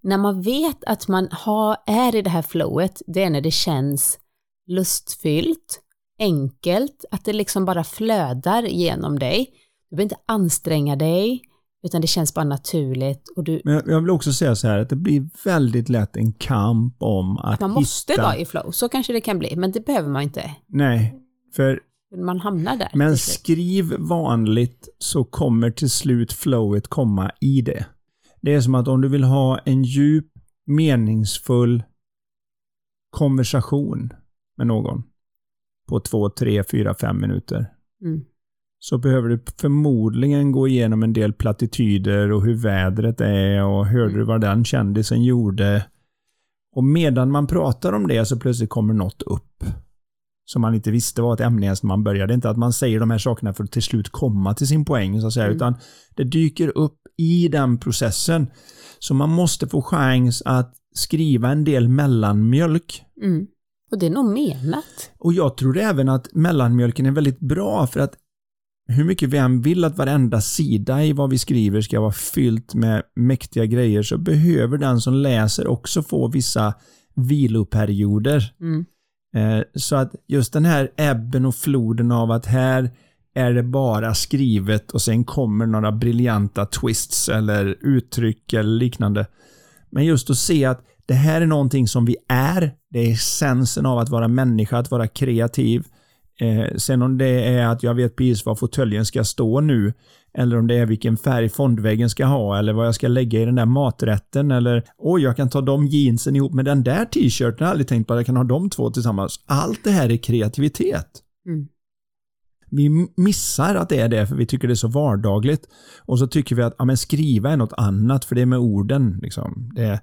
när man vet att man har, är i det här flowet, det är när det känns lustfyllt, enkelt, att det liksom bara flödar genom dig. Du behöver inte anstränga dig, utan det känns bara naturligt och du, Men jag- jag vill också säga så här att det blir väldigt lätt en kamp om att man måste hitta... vara i flow, så kanske det kan bli, men det behöver man inte. Nej, för Man hamnar där. Men skriv vanligt så kommer till slut flowet komma i det. Det är som att om du vill ha en djup, meningsfull konversation med någon på två, tre, fyra, fem minuter Mm. Så behöver du förmodligen gå igenom en del plattityder och hur vädret är och hörde Mm. du vad den kändisen gjorde. Och medan man pratar om det så plötsligt kommer något upp som man inte visste var ett ämne ens när man började. Inte att man säger de här sakerna för att till slut komma till sin poäng, så att säga, Mm. utan det dyker upp i den processen. Så man måste få chans att skriva en del mellanmjölk Mm. Och det är nog menat. och jag tror även att mellanmjölken är väldigt bra för att hur mycket vi än vill att varenda sida i vad vi skriver ska vara fyllt med mäktiga grejer så behöver den som läser också få vissa viloperioder. Mm. Eh, Så att just den här ebben och floden av att här är det bara skrivet och sen kommer några briljanta twists eller uttryck eller liknande. Men just att se att det här är någonting som vi är. Det är essensen av att vara människa, att vara kreativ. Eh, sen om det är att jag vet precis var fåtöljen ska stå nu, eller om det är vilken färg fondväggen ska ha, eller vad jag ska lägga i den där maträtten, eller oj, jag kan ta de jeansen ihop med den där t-shirten. Jag har aldrig tänkt på att jag kan ha de två tillsammans. Allt det här är kreativitet. Mm. Vi missar att det är det för vi tycker det är så vardagligt. Och så tycker vi att ja, men skriva är något annat för det är med orden. Liksom. Det är,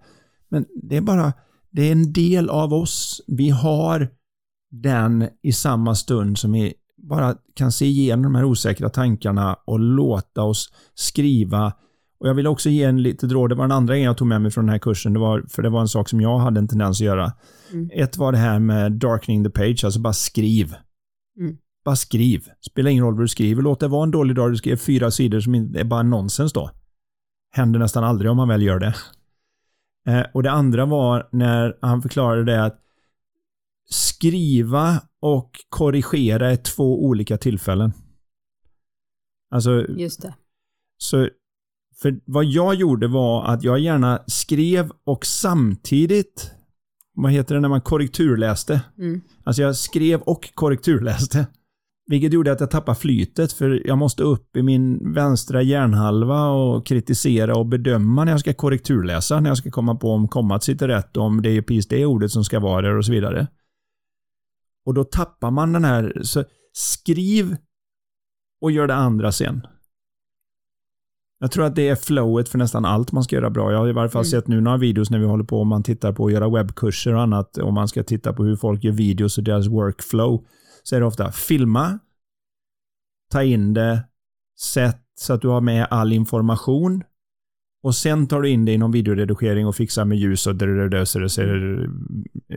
men det är bara, det är en del av oss. Vi har den i samma stund som vi bara kan se igenom de här osäkra tankarna och låta oss skriva. Och jag vill också ge en litet råd. Det var den andra grejen jag tog med mig från den här kursen. Det var, för det var en sak som jag hade en tendens att göra. Mm. Ett var det här med darkening the page, alltså bara skriv. Mm. Bara skriv. Spelar ingen roll vad du skriver. Låt det vara en dålig dag. Du skriver fyra sidor som är bara nonsens då. Händer nästan aldrig om man väl gör det. Eh, och det andra var när han förklarade det att skriva och korrigera är två olika tillfällen. Alltså, Just det. så för vad jag gjorde var att jag gärna skrev och samtidigt, vad heter det när man korrekturläste? Mm. Alltså jag skrev och korrekturläste. Vilket gjorde att jag tappade flytet för jag måste upp i min vänstra hjärnhalva och kritisera och bedöma när jag ska korrekturläsa, när jag ska komma på om kommat sitter rätt, om det är precis det ordet som ska vara där och så vidare. Och då tappar man den här, så skriv och gör det andra sen. Jag tror att det är flowet för nästan allt man ska göra bra. Jag har i varje fall Mm. sett nu några videos när vi håller på och man tittar på att göra webbkurser och annat. Om man ska titta på hur folk gör videos och deras workflow. Så är det ofta filma, ta in det, sätt så att du har med all information. Och sen tar du in det i någon videoredigering och fixar med ljus och så det ser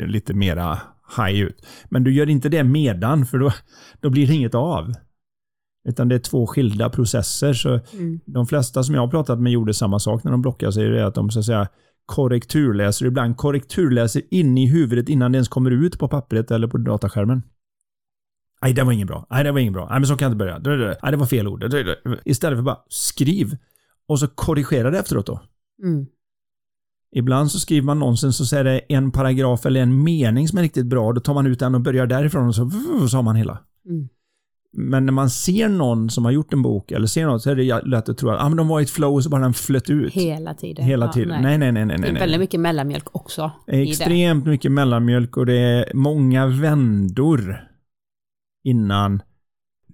lite mera high ut. Men du gör inte det medan för då, då blir det inget av. Utan det är två skilda processer. Så Mm. de flesta som jag har pratat med gjorde samma sak när de blockade sig. Det är att de så att säga korrekturläser, ibland korrekturläser in i huvudet innan det ens kommer ut på pappret eller på dataskärmen. Nej, det var inget bra. Nej, det var inget bra. Nej, men så kan jag inte börja. Nej, det var fel ord. Istället för bara skriv och så korrigera det efteråt då. Mm. Ibland så skriver man nonsens och så är det en paragraf eller en mening som är riktigt bra. Då tar man ut den och börjar därifrån och så, så har man hela. Mm. Men när man ser någon som har gjort en bok eller ser något så är det lätt att tro att ah, men de var i ett flow och så bara den flöt ut. Hela tiden. Hela Ja, tiden. nej, nej, nej. nej, Det är nej. väldigt mycket mellanmjölk också. det. Extremt mycket mellanmjölk och det är många vändor innan.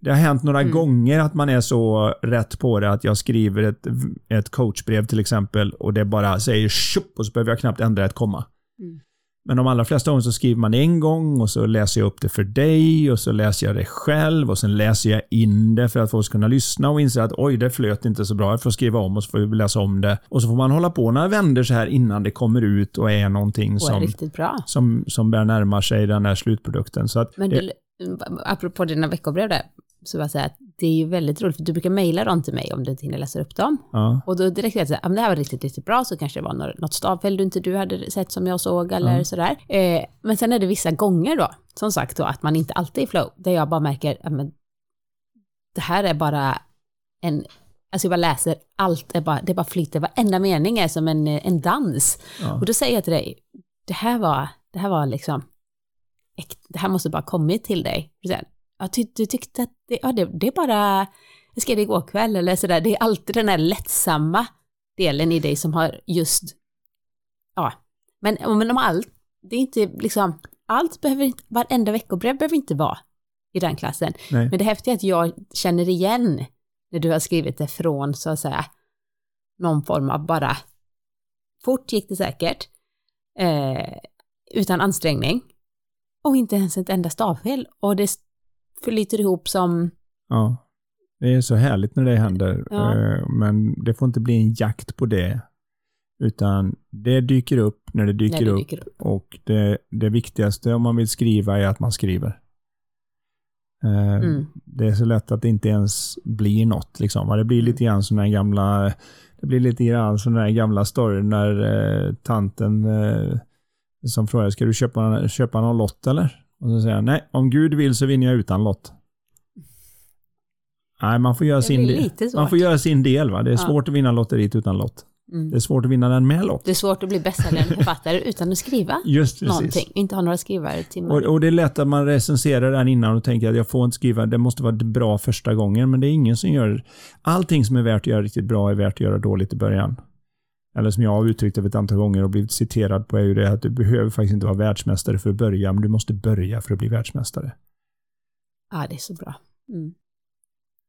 Det har hänt några Mm. gånger att man är så rätt på det att jag skriver ett, ett coachbrev till exempel och det bara säger tjopp och så behöver jag knappt ändra ett komma. Mm. Men de allra flesta gånger så skriver man en gång och så läser jag upp det för dig och så läser jag det själv och sen läser jag in det för att folk ska kunna lyssna och inse att oj, det flöt inte så bra. Jag får skriva om och så får vi läsa om det. Och så får man hålla på några vänder så här innan det kommer ut och är någonting Och är som, riktigt bra. som, som bär närmar sig den här slutprodukten. Så att Men det, du, apropå dina veckobrev där, så jag säga att det är ju väldigt roligt, för du brukar mejla dem till mig om du inte hinner läsa upp dem. ja, Och då direkt säger jag så här, "Ja, men det här var riktigt, riktigt bra, så kanske det var något, stavfel du inte du hade sett som jag såg eller Ja. sådär. Eh, men sen är det vissa gånger då, som sagt då, att man inte alltid är i flow, där jag bara märker, ja, men det här är bara en, alltså jag bara läser, allt är bara, det bara flyter, varenda mening är som en, en dans. ja. Och då säger jag till dig, det här var, det här var liksom, det här måste bara kommit till dig. Du säger, Ja, ty, du tyckte att det, ja, det, det är bara, jag skrev det igår kväll eller sådär, det är alltid den här lättsamma delen i dig som har just, ja, men, men om allt, det är inte liksom, allt behöver inte, varenda veckobrev behöver inte vara i den klassen. Nej. Men det häftiga är att jag känner igen när du har skrivit det från så att säga någon form av bara fort gick det säkert eh, utan ansträngning och inte ens ett enda stavfel och det flyter ihop som Ja. Det är så härligt när det händer. Ja. Eh, Men det får inte bli en jakt på det. Utan det dyker upp när det dyker, när det upp. dyker upp. Och det, det viktigaste om man vill skriva är att man skriver. Eh, Mm. Det är så lätt att det inte ens blir något. Liksom. Det blir lite grann sådana här gamla det blir lite grann sån där gamla story när eh, tanten som frågar ska du köpa, köpa någon lott eller? Och så säger han nej, om Gud vill så vinner jag utan lott. Nej, man får göra, sin, del. man får göra sin del. Va? Det är Ja. svårt att vinna lotteriet utan lott. Mm. Det är svårt att vinna den med lott. Det är svårt att bli författare utan att skriva [LAUGHS] Just precis. någonting, inte ha några skrivartimmar. Och, och det är lätt att man recenserar den innan och tänker att jag får inte skriva, det måste vara bra första gången, men det är ingen som gör... Allting som är värt att göra riktigt bra är värt att göra dåligt i början. Eller som jag har uttryckt det ett antal gånger och blivit citerad på är ju det att du behöver faktiskt inte vara världsmästare för att börja, men du måste börja för att bli världsmästare. Ja, det är så bra. Mm.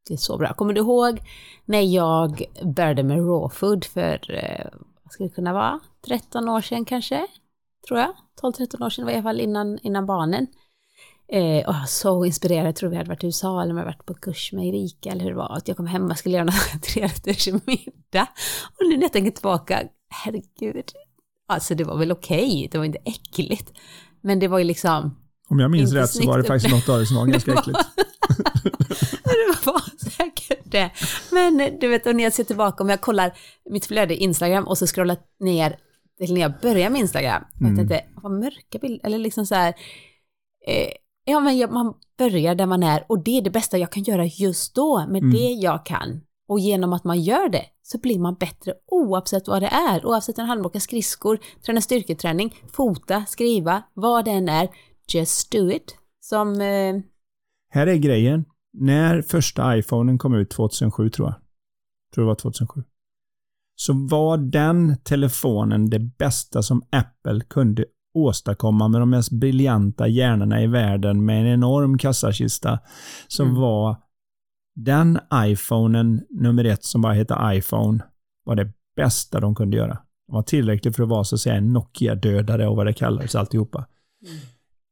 Det är så bra. Kommer du ihåg när jag började med raw food för, eh, vad ska det kunna vara, 13 år sedan kanske? Tror jag. 12-13 år sedan, var i alla fall innan, innan barnen. Eh, och så inspirerad, jag tror vi hade varit i USA eller om jag varit på kurs med Erika eller hur det var, att jag kom hem och skulle göra [LAUGHS] trerätters middag. Och nu när jag tänker tillbaka, herregud, alltså det var väl okej, okay, det var inte äckligt. Men det var ju liksom... Om jag minns rätt så var det faktiskt något av det som var ganska [LAUGHS] äckligt. [LAUGHS] det var säkert det. Men du vet, och när jag ser tillbaka, om jag kollar mitt flöde Instagram och så scrollar ner till när jag började med Instagram, mm. jag tänkte, vad mörka bilder, eller liksom så här, eh, ja men man börjar där man är och det är det bästa jag kan göra just då med mm. det jag kan. Och genom att man gör det så blir man bättre oavsett vad det är. Oavsett om det skridskor, träna styrketräning, fota, skriva, vad det än är. Just do it. Som... Eh... Här är grejen. När första iPhonen kom ut 2007 tror jag. Tror det var 2007. Så var den telefonen det bästa som Apple kunde åstadkomma med de mest briljanta hjärnorna i världen med en enorm kassakista. Så mm. var den iPhonen nummer ett som bara hette iPhone var det bästa de kunde göra. Det var tillräckligt för att vara så att säga en Nokia-dödare och vad det kallades alltihopa. Mm.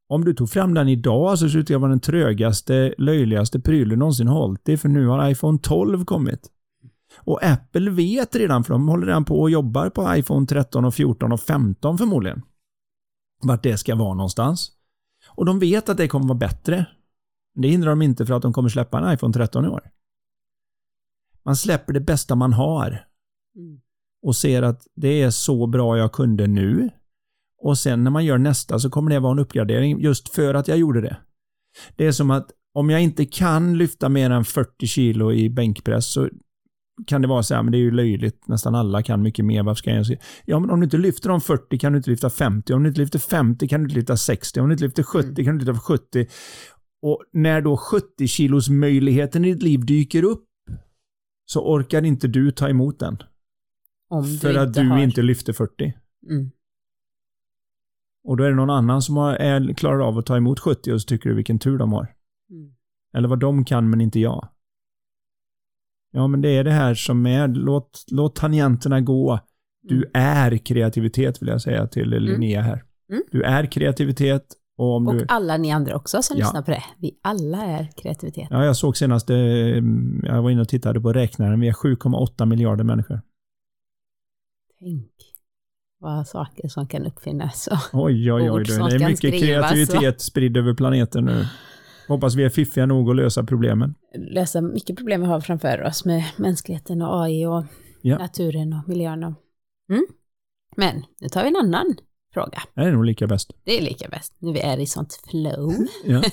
Om du tog fram den idag så skulle det vara den trögaste, löjligaste prylen någonsin hållit i, för nu har iPhone 12 kommit. Och Apple vet redan, för de håller redan på och jobbar på iPhone 13 och 14 och 15 förmodligen. Vart det ska vara någonstans. Och de vet att det kommer vara bättre. Det hindrar dem inte för att de kommer släppa en iPhone 13 i år. Man släpper det bästa man har. Mm. Och ser att det är så bra jag kunde nu. Och sen när man gör nästa så kommer det vara en uppgradering just för att jag gjorde det. Det är som att om jag inte kan lyfta mer än 40 kilo i bänkpress så kan det vara så här, men det är ju löjligt. Nästan alla kan mycket mer. Varför ska jag se? Ja, men om du inte lyfter de 40 kan du inte lyfta 50. Om du inte lyfter 50 kan du inte lyfta 60. Om du inte lyfter 70 mm. kan du inte lyfta 70. Och när då 70 kilos möjligheten i ditt liv dyker upp så orkar inte du ta emot den. Om för att du har... inte lyfter 40. Mm. Och då är det någon annan som har, är, klarar av att ta emot 70 och så tycker du vilken tur de har. Mm. Eller vad de kan men inte jag. Ja, men det är det här som är, låt, låt tangenterna gå. Du mm. är kreativitet vill jag säga till mm. Linnea här. Mm. Du är kreativitet och, om och du... alla ni andra också som ja. lyssnar på det. Vi alla är kreativitet. Ja, jag såg senast, eh, jag var inne och tittade på räknaren, vi är 7,8 miljarder människor. Tänk vad saker som kan uppfinnas och oj, oj, oj, det är mycket kreativitet och... spridd över planeten nu. Hoppas vi är fiffiga nog att lösa problemen. Lösa mycket problem vi har framför oss med mänskligheten och AI och ja. naturen och miljön. Och... Mm. Men nu tar vi en annan fråga. Det är nog lika bäst. Det är lika bäst, nu vi är i sånt flow. [LAUGHS]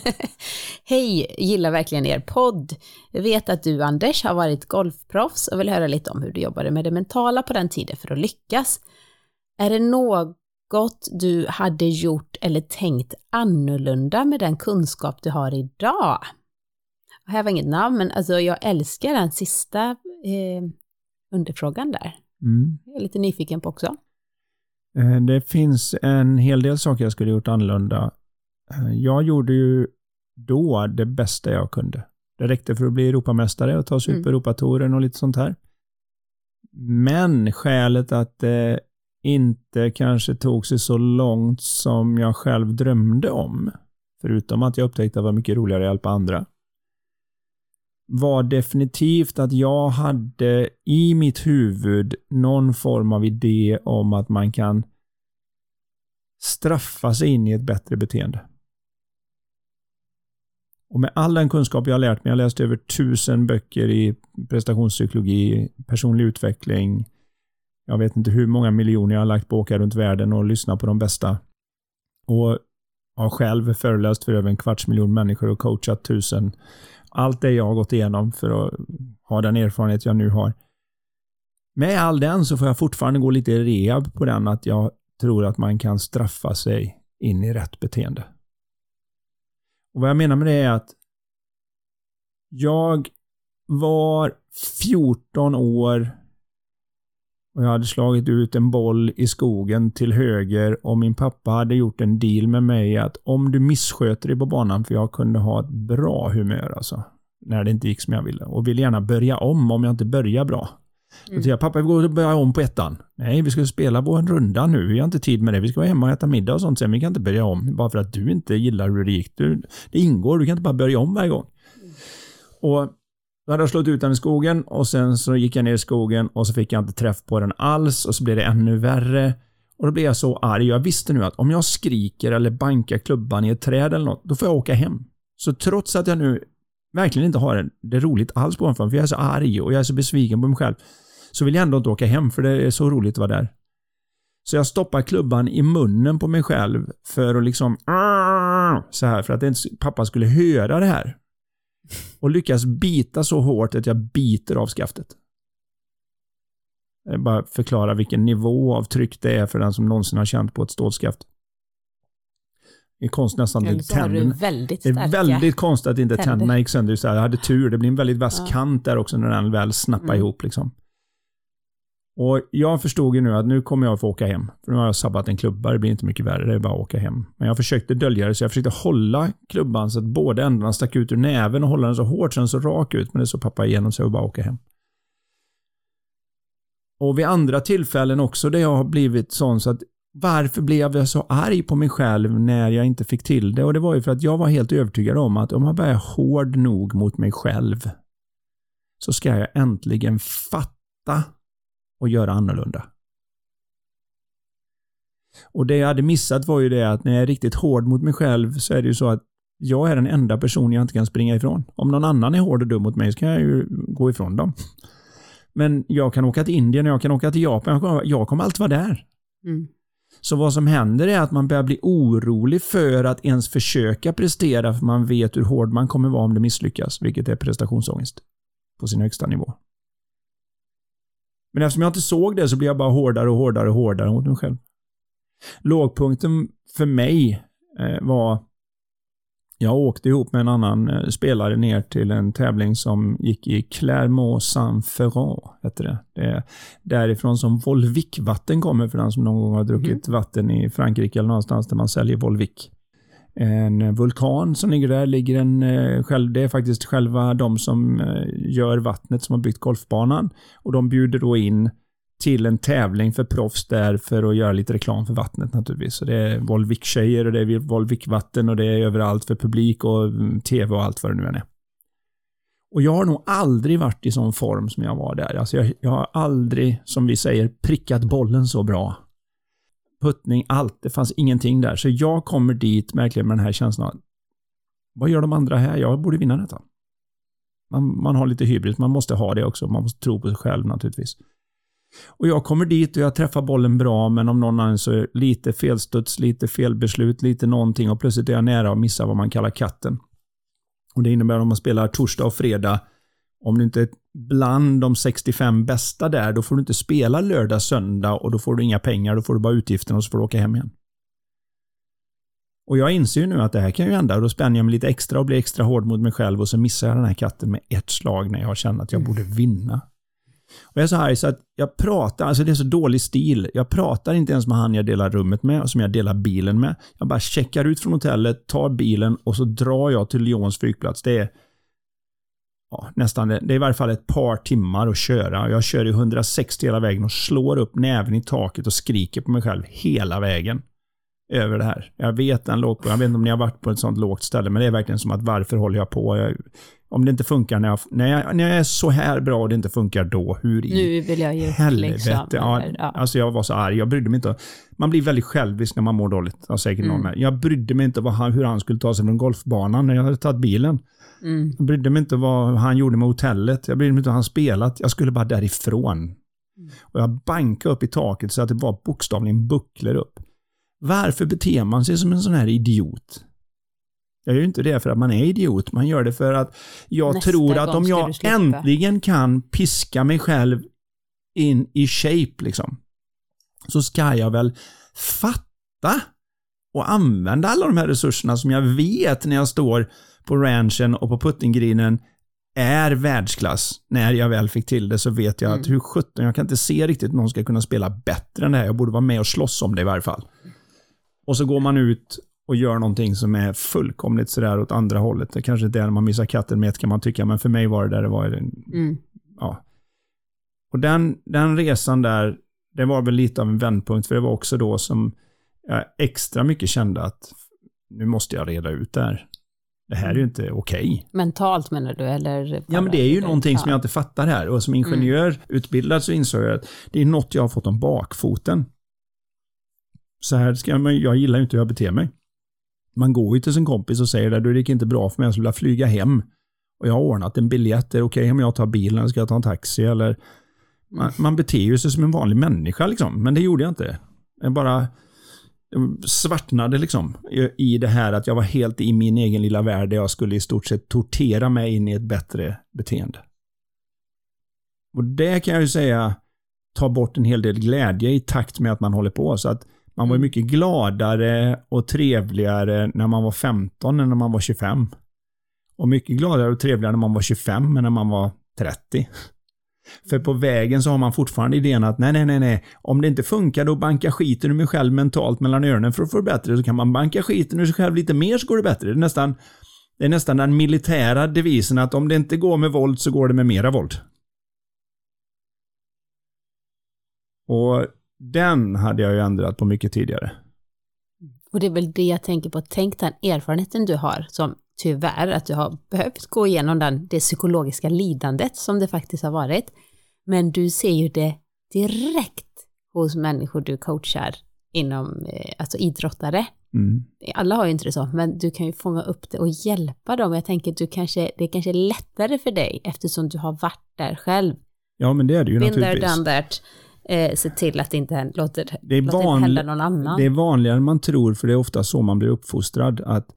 Hej, gillar verkligen er podd. Jag vet att du Anders har varit golfproffs och vill höra lite om hur du jobbade med det mentala på den tiden för att lyckas. Är det något du hade gjort eller tänkt annorlunda med den kunskap du har idag? Jag har inget namn, men alltså jag älskar den sista eh, underfrågan där. Mm. Jag är lite nyfiken på också. Eh, det finns en hel del saker jag skulle gjort annorlunda. Eh, jag gjorde ju då det bästa jag kunde. Det räckte för att bli Europamästare och ta sig mm. på Europatouren och lite sånt här. Men skälet att det inte kanske tog sig så långt som jag själv drömde om, förutom att jag upptäckte att det var mycket roligare att hjälpa andra, var definitivt att jag hade i mitt huvud någon form av idé om att man kan straffa sig in i ett bättre beteende. Och med all den kunskap jag har lärt mig, jag har läst över tusen böcker i prestationspsykologi, personlig utveckling, jag vet inte hur många miljoner jag har lagt på att åka runt världen och lyssna på de bästa. Och har själv föreläst för över en kvarts miljon människor och coachat tusen allt det jag har gått igenom för att ha den erfarenhet jag nu har. Med all den så får jag fortfarande gå lite rehab på den att jag tror att man kan straffa sig in i rätt beteende. Och Vad jag menar med det är att jag var 14 år och jag hade slagit ut en boll i skogen till höger och min pappa hade gjort en deal med mig att om du missköter dig på banan, för jag kunde ha ett bra humör alltså, när det inte gick som jag ville och vill gärna börja om om jag inte börjar bra. Då säger jag, pappa vi går och börjar om på ettan. Nej, vi ska spela en runda nu. Vi har inte tid med det. Vi ska vara hemma och äta middag och sånt sen. Vi kan inte börja om bara för att du inte gillar hur det gick. Du, det ingår, du kan inte bara börja om varje gång. Och då hade jag slått ut den i skogen och sen så gick jag ner i skogen och så fick jag inte träff på den alls och så blev det ännu värre. Och då blev jag så arg. Jag visste nu att om jag skriker eller bankar klubban i ett träd eller något, då får jag åka hem. Så trots att jag nu verkligen inte har det roligt alls på för jag är så arg och jag är så besviken på mig själv, så vill jag ändå inte åka hem för det är så roligt att vara där. Så jag stoppar klubban i munnen på mig själv för att liksom så här för att inte pappa skulle höra det här. Och lyckas bita så hårt att jag biter av skaftet. Jag bara förklara vilken nivå av tryck det är för den som någonsin har känt på ett stålskaft. Det är konstigt nästan du tänderna... väldigt Det är väldigt konstigt att inte tänder. tänderna gick sönder. Jag hade tur, det blir en väldigt vass Ja. kant där också när den väl snappar Mm. ihop. Liksom. Och Jag förstod ju nu att nu kommer jag få åka hem. För nu har jag sabbat en klubba, det blir inte mycket värre, det är bara att åka hem. Men jag försökte dölja det, så jag försökte hålla klubban så att båda ändarna stack ut ur näven och hålla den så hårt så den så rak ut. Men det såg pappa igenom sig och bara åka hem. Och vid andra tillfällen också där jag har blivit sån så att varför blev jag så arg på mig själv när jag inte fick till det? Och det var ju för att jag var helt övertygad om att om jag bara är hård nog mot mig själv så ska jag äntligen fatta och göra annorlunda. Och det jag hade missat var ju det att när jag är riktigt hård mot mig själv så är det ju så att jag är den enda person jag inte kan springa ifrån. Om någon annan är hård och dum mot mig så kan jag ju gå ifrån dem. Men jag kan åka till Indien, jag kan åka till Japan, jag kommer, jag kommer alltid vara där. Mm. Så vad som händer är att man börjar bli orolig för att ens försöka prestera för man vet hur hård man kommer vara om det misslyckas, vilket är prestationsångest på sin högsta nivå. Men eftersom jag inte såg det så blir jag bara hårdare och hårdare och hårdare mot mig själv. Lågpunkten för mig eh, var jag åkte ihop med en annan eh, spelare ner till en tävling som gick i Clermont-Saint-Ferrand, hette det. Det är därifrån som Volvic-vatten kommer för den som någon gång har druckit vatten i Frankrike eller någonstans där man säljer Volvic. En vulkan som ligger där, ligger en, eh, det är faktiskt själva de som eh, gör vattnet som har byggt golfbanan. Och de bjuder då in till en tävling för proffs där för att göra lite reklam för vattnet naturligtvis. Så det är Volvic-tjejer och det är Volvic-vatten och det är överallt för publik och mm, tv och allt vad det nu än är. Och jag har nog aldrig varit i sån form som jag var där. Alltså jag, jag har aldrig, som vi säger, prickat bollen så bra. Puttning, allt. Det fanns ingenting där. Så jag kommer dit verkligen med den här känslan. av, Vad gör de andra här? Jag borde vinna detta. Man, man har lite hybris. Man måste ha det också. Man måste tro på sig själv naturligtvis. Och jag kommer dit och jag träffar bollen bra, men om någon annan så är det lite felstuds, lite felbeslut, lite någonting och plötsligt är jag nära att missa vad man kallar katten. Och Det innebär att om man spelar torsdag och fredag, om du inte är bland de 65 bästa där, då får du inte spela lördag, söndag och då får du inga pengar, då får du bara utgifterna och så får du åka hem igen. Och jag inser ju nu att det här kan ju hända och då spänner jag mig lite extra och blir extra hård mot mig själv och så missar jag den här katten med ett slag när jag känner att jag borde vinna. Och jag är så här så att jag pratar, alltså det är så dålig stil. Jag pratar inte ens med han jag delar rummet med och som jag delar bilen med. Jag bara checkar ut från hotellet, tar bilen och så drar jag till Lyons flygplats. Det är ja, nästan, det är i varje fall ett par timmar att köra. Jag kör i 160 hela vägen och slår upp näven i taket och skriker på mig själv hela vägen. Över det här. Jag vet den låg på, jag vet inte om ni har varit på ett sånt lågt ställe, men det är verkligen som att varför håller jag på? Jag, om det inte funkar när jag, när, jag, när jag är så här bra och det inte funkar då, hur i Nu vill jag ge helvete? liksom. ja, eller, ja. Alltså jag var så arg, jag brydde mig inte. Man blir väldigt självisk när man mår dåligt. Jag säkert någon Mm. med. Jag brydde mig inte vad han, hur han skulle ta sig från golfbanan när jag hade tagit bilen. Mm. Jag brydde mig inte vad han gjorde med hotellet. Jag brydde mig inte vad han spelat. Jag skulle bara därifrån. Mm. Och jag bankade upp i taket så att det var bokstavligen bucklor upp. Varför beter man sig som en sån här idiot? Jag gör ju inte det för att man är idiot. Man gör det för att jag Nästa tror att om jag äntligen kan piska mig själv in i shape liksom. Så ska jag väl fatta och använda alla de här resurserna som jag vet när jag står på ranchen och på puttinggrinen är världsklass. När jag väl fick till det så vet jag att hur sjutton, jag kan inte se riktigt någon ska kunna spela bättre än det här. Jag borde vara med och slåss om det i varje fall. Och så går man ut och gör någonting som är fullkomligt sådär åt andra hållet. Det kanske inte är när man missar katten med ett kan man tycka, men för mig var det där det var Mm. ja. Och den, den resan där, det var väl lite av en vändpunkt, för det var också då som jag extra mycket kände att nu måste jag reda ut det här. Det här är ju inte okej. Okay. Mentalt menar du? Eller ja, men det är ju någonting som jag inte fattar här. Och som ingenjör mm. utbildad så insåg jag att det är något jag har fått om bakfoten. Så här ska jag, jag gillar ju inte hur jag beter mig. Man går ju till sin kompis och säger att det gick inte bra för mig, jag skulle vilja flyga hem. Och jag har ordnat en biljett, är det okej okay om jag tar bilen ska jag ta en taxi? Eller, man, man beter sig som en vanlig människa liksom, men det gjorde jag inte. Jag bara svartnade liksom i det här att jag var helt i min egen lilla värld där jag skulle i stort sett tortera mig in i ett bättre beteende. Och det kan jag ju säga tar bort en hel del glädje i takt med att man håller på. Så att man var mycket gladare och trevligare när man var 15 än när man var 25. Och mycket gladare och trevligare när man var 25 än när man var 30. För på vägen så har man fortfarande idén att nej, nej, nej, nej. Om det inte funkar då banka skiten ur mig själv mentalt mellan öronen för att få det bättre. Så kan man banka skiten ur sig själv lite mer så går det bättre. Det är nästan, det är nästan den militära devisen att om det inte går med våld så går det med mera våld. Och den hade jag ju ändrat på mycket tidigare. Och det är väl det jag tänker på. Tänk den erfarenheten du har som tyvärr att du har behövt gå igenom den, det psykologiska lidandet som det faktiskt har varit. Men du ser ju det direkt hos människor du coachar inom, eh, alltså idrottare. Mm. Alla har ju inte det så, men du kan ju fånga upp det och hjälpa dem. Jag tänker att du kanske, det kanske är lättare för dig eftersom du har varit där själv. Ja, men det är det ju Been naturligtvis. There, done that. Eh, se till att det inte låter, det är låter vanlig, hända någon annan. Det är vanligare än man tror, för det är ofta så man blir uppfostrad. Att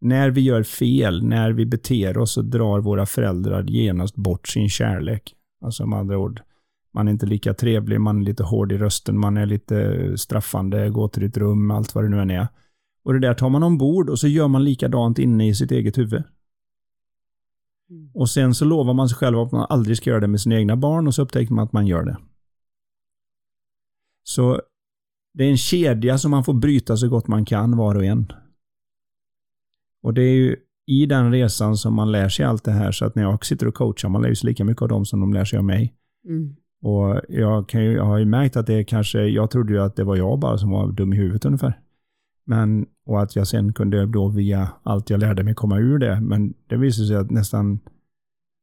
när vi gör fel, när vi beter oss, så drar våra föräldrar genast bort sin kärlek. Alltså med andra ord, man är inte lika trevlig, man är lite hård i rösten, man är lite straffande, gå till ditt rum, allt vad det nu än är. Och det där tar man ombord och så gör man likadant inne i sitt eget huvud. Mm. Och sen så lovar man sig själv att man aldrig ska göra det med sina egna barn och så upptäcker man att man gör det. Så det är en kedja som man får bryta så gott man kan var och en. Och det är ju i den resan som man lär sig allt det här, så att när jag sitter och coachar, man lär sig lika mycket av dem som de lär sig av mig. Mm. Och jag, kan ju, jag har ju märkt att det kanske, jag trodde ju att det var jag bara som var dum i huvudet ungefär. Men, och att jag sen kunde då via allt jag lärde mig komma ur det. Men det visade sig att nästan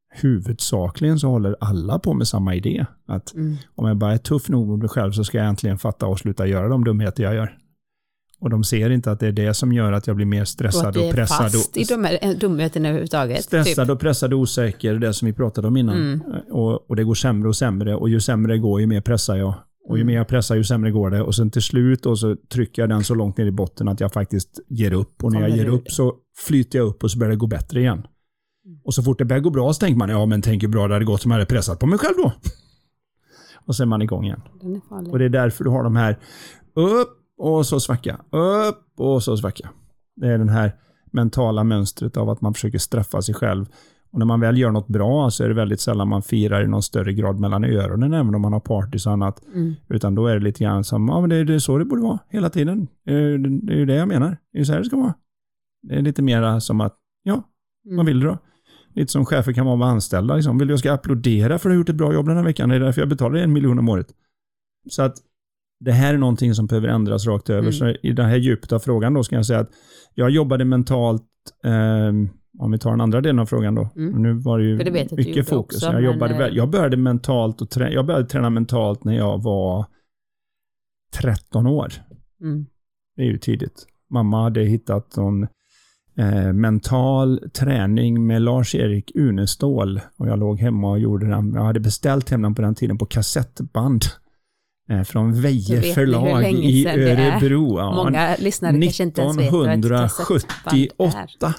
huvudsakligen så håller alla på med samma idé. Att mm. om jag bara är tuff nog mot mig själv så ska jag äntligen fatta och sluta göra de dumheter jag gör. Och de ser inte att det är det som gör att jag blir mer stressad och, och pressad. fast och, i dumheten överhuvudtaget. Stressad typ. och pressad och osäker, det som vi pratade om innan. Mm. Och, och, det går sämre och sämre. Och ju sämre det går, ju mer pressar jag. Och ju mm. mer jag pressar, ju sämre går det. Och sen till slut och så trycker jag den så långt ner i botten att jag faktiskt ger upp. Och när jag ger upp så flyter jag upp och så börjar det gå bättre igen. Mm. Och så fort det börjar gå bra så tänker man, ja men tänk hur bra det hade gått om jag hade pressat på mig själv då. [LAUGHS] och sen är man igång igen. Och det är därför du har de här upp, och så svacka. Upp och så svacka. Det är det här mentala mönstret av att man försöker straffa sig själv. Och när man väl gör något bra så är det väldigt sällan man firar i någon större grad mellan öronen, även om man har partys och annat. Mm. Utan då är det lite grann som, ja men det är, så det borde vara hela tiden. Det är ju det jag menar. Det är så här det ska vara. Det är lite mera som att, ja, mm. vad vill du då? Lite som chefer kan vara med anställda. Liksom. Vill du jag ska applådera för att du har gjort ett bra jobb den här veckan? Det är därför jag betalar en miljon om året. Så att det här är någonting som behöver ändras rakt över. Mm. Så i det här djupet av frågan då ska jag säga att jag jobbade mentalt, eh, om vi tar den andra delen av frågan då. Mm. Nu var det ju det mycket fokus. Också, jag, jobbade, men... Eh, jag började mentalt och trä, jag började träna mentalt när jag var 13 år. Mm. Det är ju tidigt. Mamma hade hittat någon eh, mental träning med Lars-Erik Unestål och jag låg hemma och gjorde den. Jag hade beställt hem den på den tiden på kassettband. Eh, från Veje förlag i Örebro. Ja, Många lyssnare kanske inte ens vet 1978.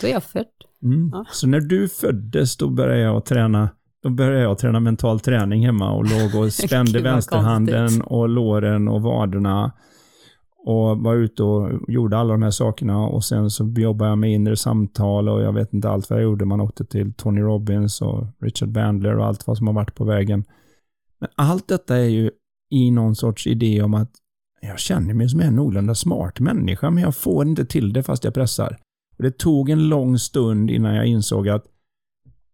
Då är jag född. Mm. Ja. Så när du föddes, då började jag träna då började jag träna mental träning hemma och låg och [LAUGHS] spände vänsterhanden och låren och vaderna. Och var ute och gjorde alla de här sakerna och sen så jobbade jag med inre samtal och jag vet inte allt vad jag gjorde. Man åkte till Tony Robbins och Richard Bandler och allt vad som har varit på vägen. Men allt detta är ju i någon sorts idé om att jag känner mig som en någorlunda smart människa, men jag får inte till det fast jag pressar. Och det tog en lång stund innan jag insåg att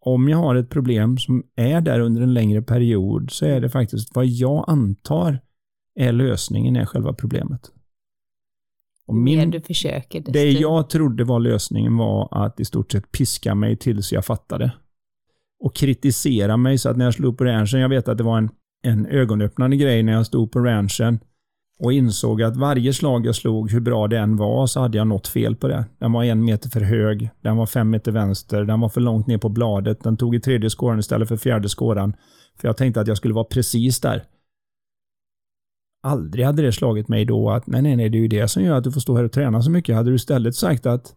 om jag har ett problem som är där under en längre period så är det faktiskt vad jag antar är lösningen är själva problemet. Och min, mer du försöker, desto... Det jag trodde var lösningen var att i stort sett piska mig tills jag fattade. Och kritisera mig så att när jag slog på ranchen, jag vet att det var en, en ögonöppnande grej när jag stod på ranchen och insåg att varje slag jag slog, hur bra det än var, så hade jag något fel på det. Den var en meter för hög, den var fem meter vänster, den var för långt ner på bladet, den tog i tredje skåran istället för fjärde skåran. För jag tänkte att jag skulle vara precis där. Aldrig hade det slagit mig då att nej, nej, nej, det är ju det som gör att du får stå här och träna så mycket. Hade du istället sagt att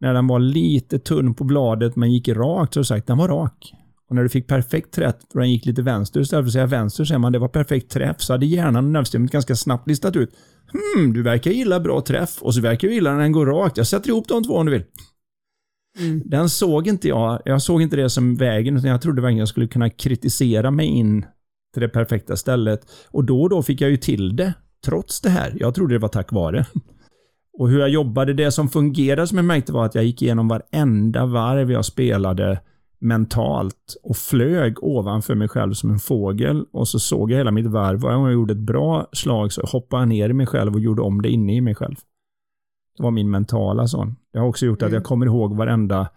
när den var lite tunn på bladet men gick rakt, så hade du sagt den var rak. Och när du fick perfekt träff och den gick lite vänster istället för att säga vänster, säger man det var perfekt träff, så hade hjärnan och nervsystemet ganska snabbt listat ut Hmm, du verkar gilla bra träff och så verkar du gilla när den går rakt. Jag sätter ihop de två om du vill. Mm. Den såg inte jag. Jag såg inte det som vägen, utan jag trodde verkligen jag skulle kunna kritisera mig in till det perfekta stället. Och då och då fick jag ju till det, trots det här. Jag trodde det var tack vare. Och hur jag jobbade, det som fungerade som jag märkte var att jag gick igenom varenda varv jag spelade mentalt och flög ovanför mig själv som en fågel och så såg jag hela mitt varv. Varje gång jag gjorde ett bra slag så hoppade jag ner i mig själv och gjorde om det inne i mig själv. Det var min mentala sån. Det har också gjort att jag mm. kommer ihåg varenda,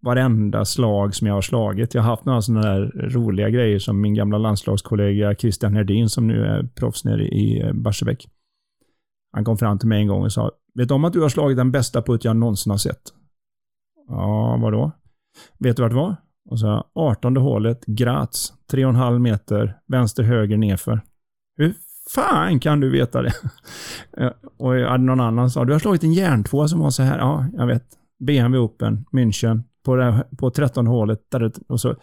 varenda slag som jag har slagit. Jag har haft några sådana där roliga grejer som min gamla landslagskollega Christian Herdin som nu är proffs nere i eh, Barsebäck. Han kom fram till mig en gång och sa, vet du om att du har slagit den bästa putt jag någonsin har sett? Ja, vadå? Vet du vart det var? Och så 18 hålet, Graz, 3,5 meter, vänster, höger, nerför. Hur fan kan du veta det? [LAUGHS] och jag hade någon annan sa, du har slagit en järntvåa som var så här. Ja, jag vet. BMW Open, München, på, det, på 13 hålet. Där, och så.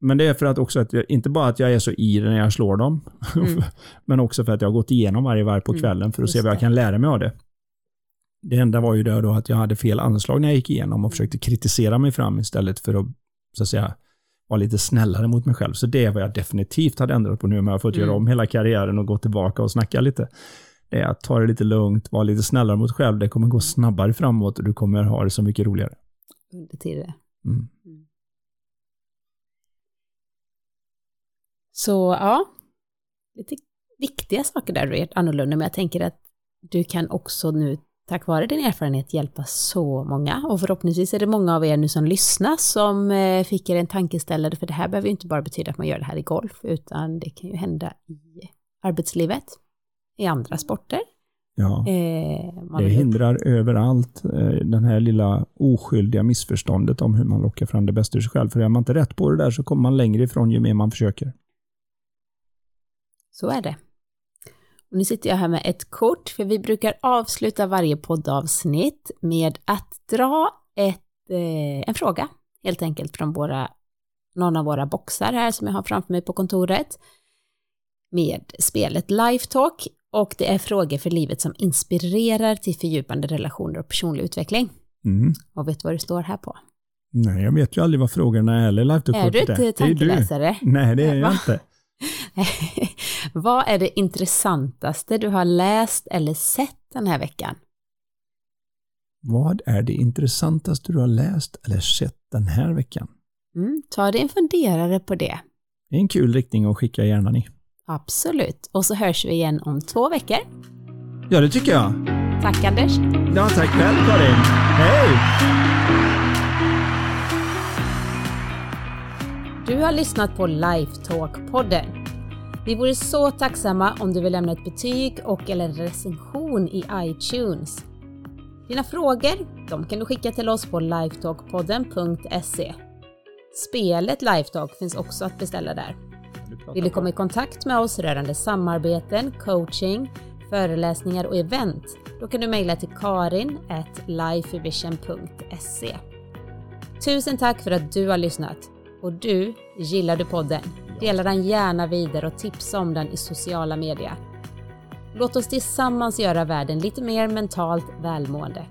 Men det är för att också att jag, inte bara att jag är så i det när jag slår dem, mm. [LAUGHS] men också för att jag har gått igenom varje varv på mm, kvällen för att se vad jag kan lära mig av det. Det enda var ju det då att jag hade fel anslag när jag gick igenom och försökte kritisera mig fram istället för att, så att säga, vara lite snällare mot mig själv. Så det är vad jag definitivt hade ändrat på nu, om jag har fått mm. göra om hela karriären och gå tillbaka och snacka lite. Det är att ta det lite lugnt, vara lite snällare mot själv. Det kommer gå snabbare framåt och du kommer ha det så mycket roligare. Under till det. Mm. mm. Så ja, lite viktiga saker där du är annorlunda, men jag tänker att du kan också nu tack vare din erfarenhet hjälpa så många. Och förhoppningsvis är det många av er nu som lyssnar som eh, fick er en tankeställare, för det här behöver ju inte bara betyda att man gör det här i golf, utan det kan ju hända i arbetslivet, i andra sporter. Ja, eh, det hindrar överallt eh, den här lilla oskyldiga missförståndet om hur man lockar fram det bästa i sig själv. För är man inte rätt på det där så kommer man längre ifrån ju mer man försöker. Så är det. Och nu sitter jag här med ett kort, för vi brukar avsluta varje poddavsnitt med att dra ett, eh, en fråga, helt enkelt från våra, någon av våra boxar här som jag har framför mig på kontoret, med spelet Lifetalk. Och det är frågor för livet som inspirerar till fördjupande relationer och personlig utveckling. Mm. Och vet du vad det står här på? Nej, jag vet ju aldrig vad frågorna är eller Lifetalk-kortet är. Är du inte tankeläsare? Nej, det är jag inte. [LAUGHS] Vad är det intressantaste du har läst eller sett den här veckan? Vad är det intressantaste du har läst eller sett den här veckan? Mm, ta dig en funderare på det. Det är en kul riktning att skicka hjärnan i. Absolut. Och så hörs vi igen om två veckor. Ja, det tycker jag. Tack Anders. Ja, tack själv Karin. Hej! Du har lyssnat på Lifetalk-podden. Vi vore så tacksamma om du vill lämna ett betyg och eller en recension i iTunes. Dina frågor de kan du skicka till oss på lifetalkpodden.se. Spelet Lifetalk finns också att beställa där. Vill du komma i kontakt med oss rörande samarbeten, coaching, föreläsningar och event, då kan du mejla till karin lifevision.se. Tusen tack för att du har lyssnat! Och du, gillar du podden? Dela den gärna vidare och tipsa om den i sociala medier. Låt oss tillsammans göra världen lite mer mentalt välmående.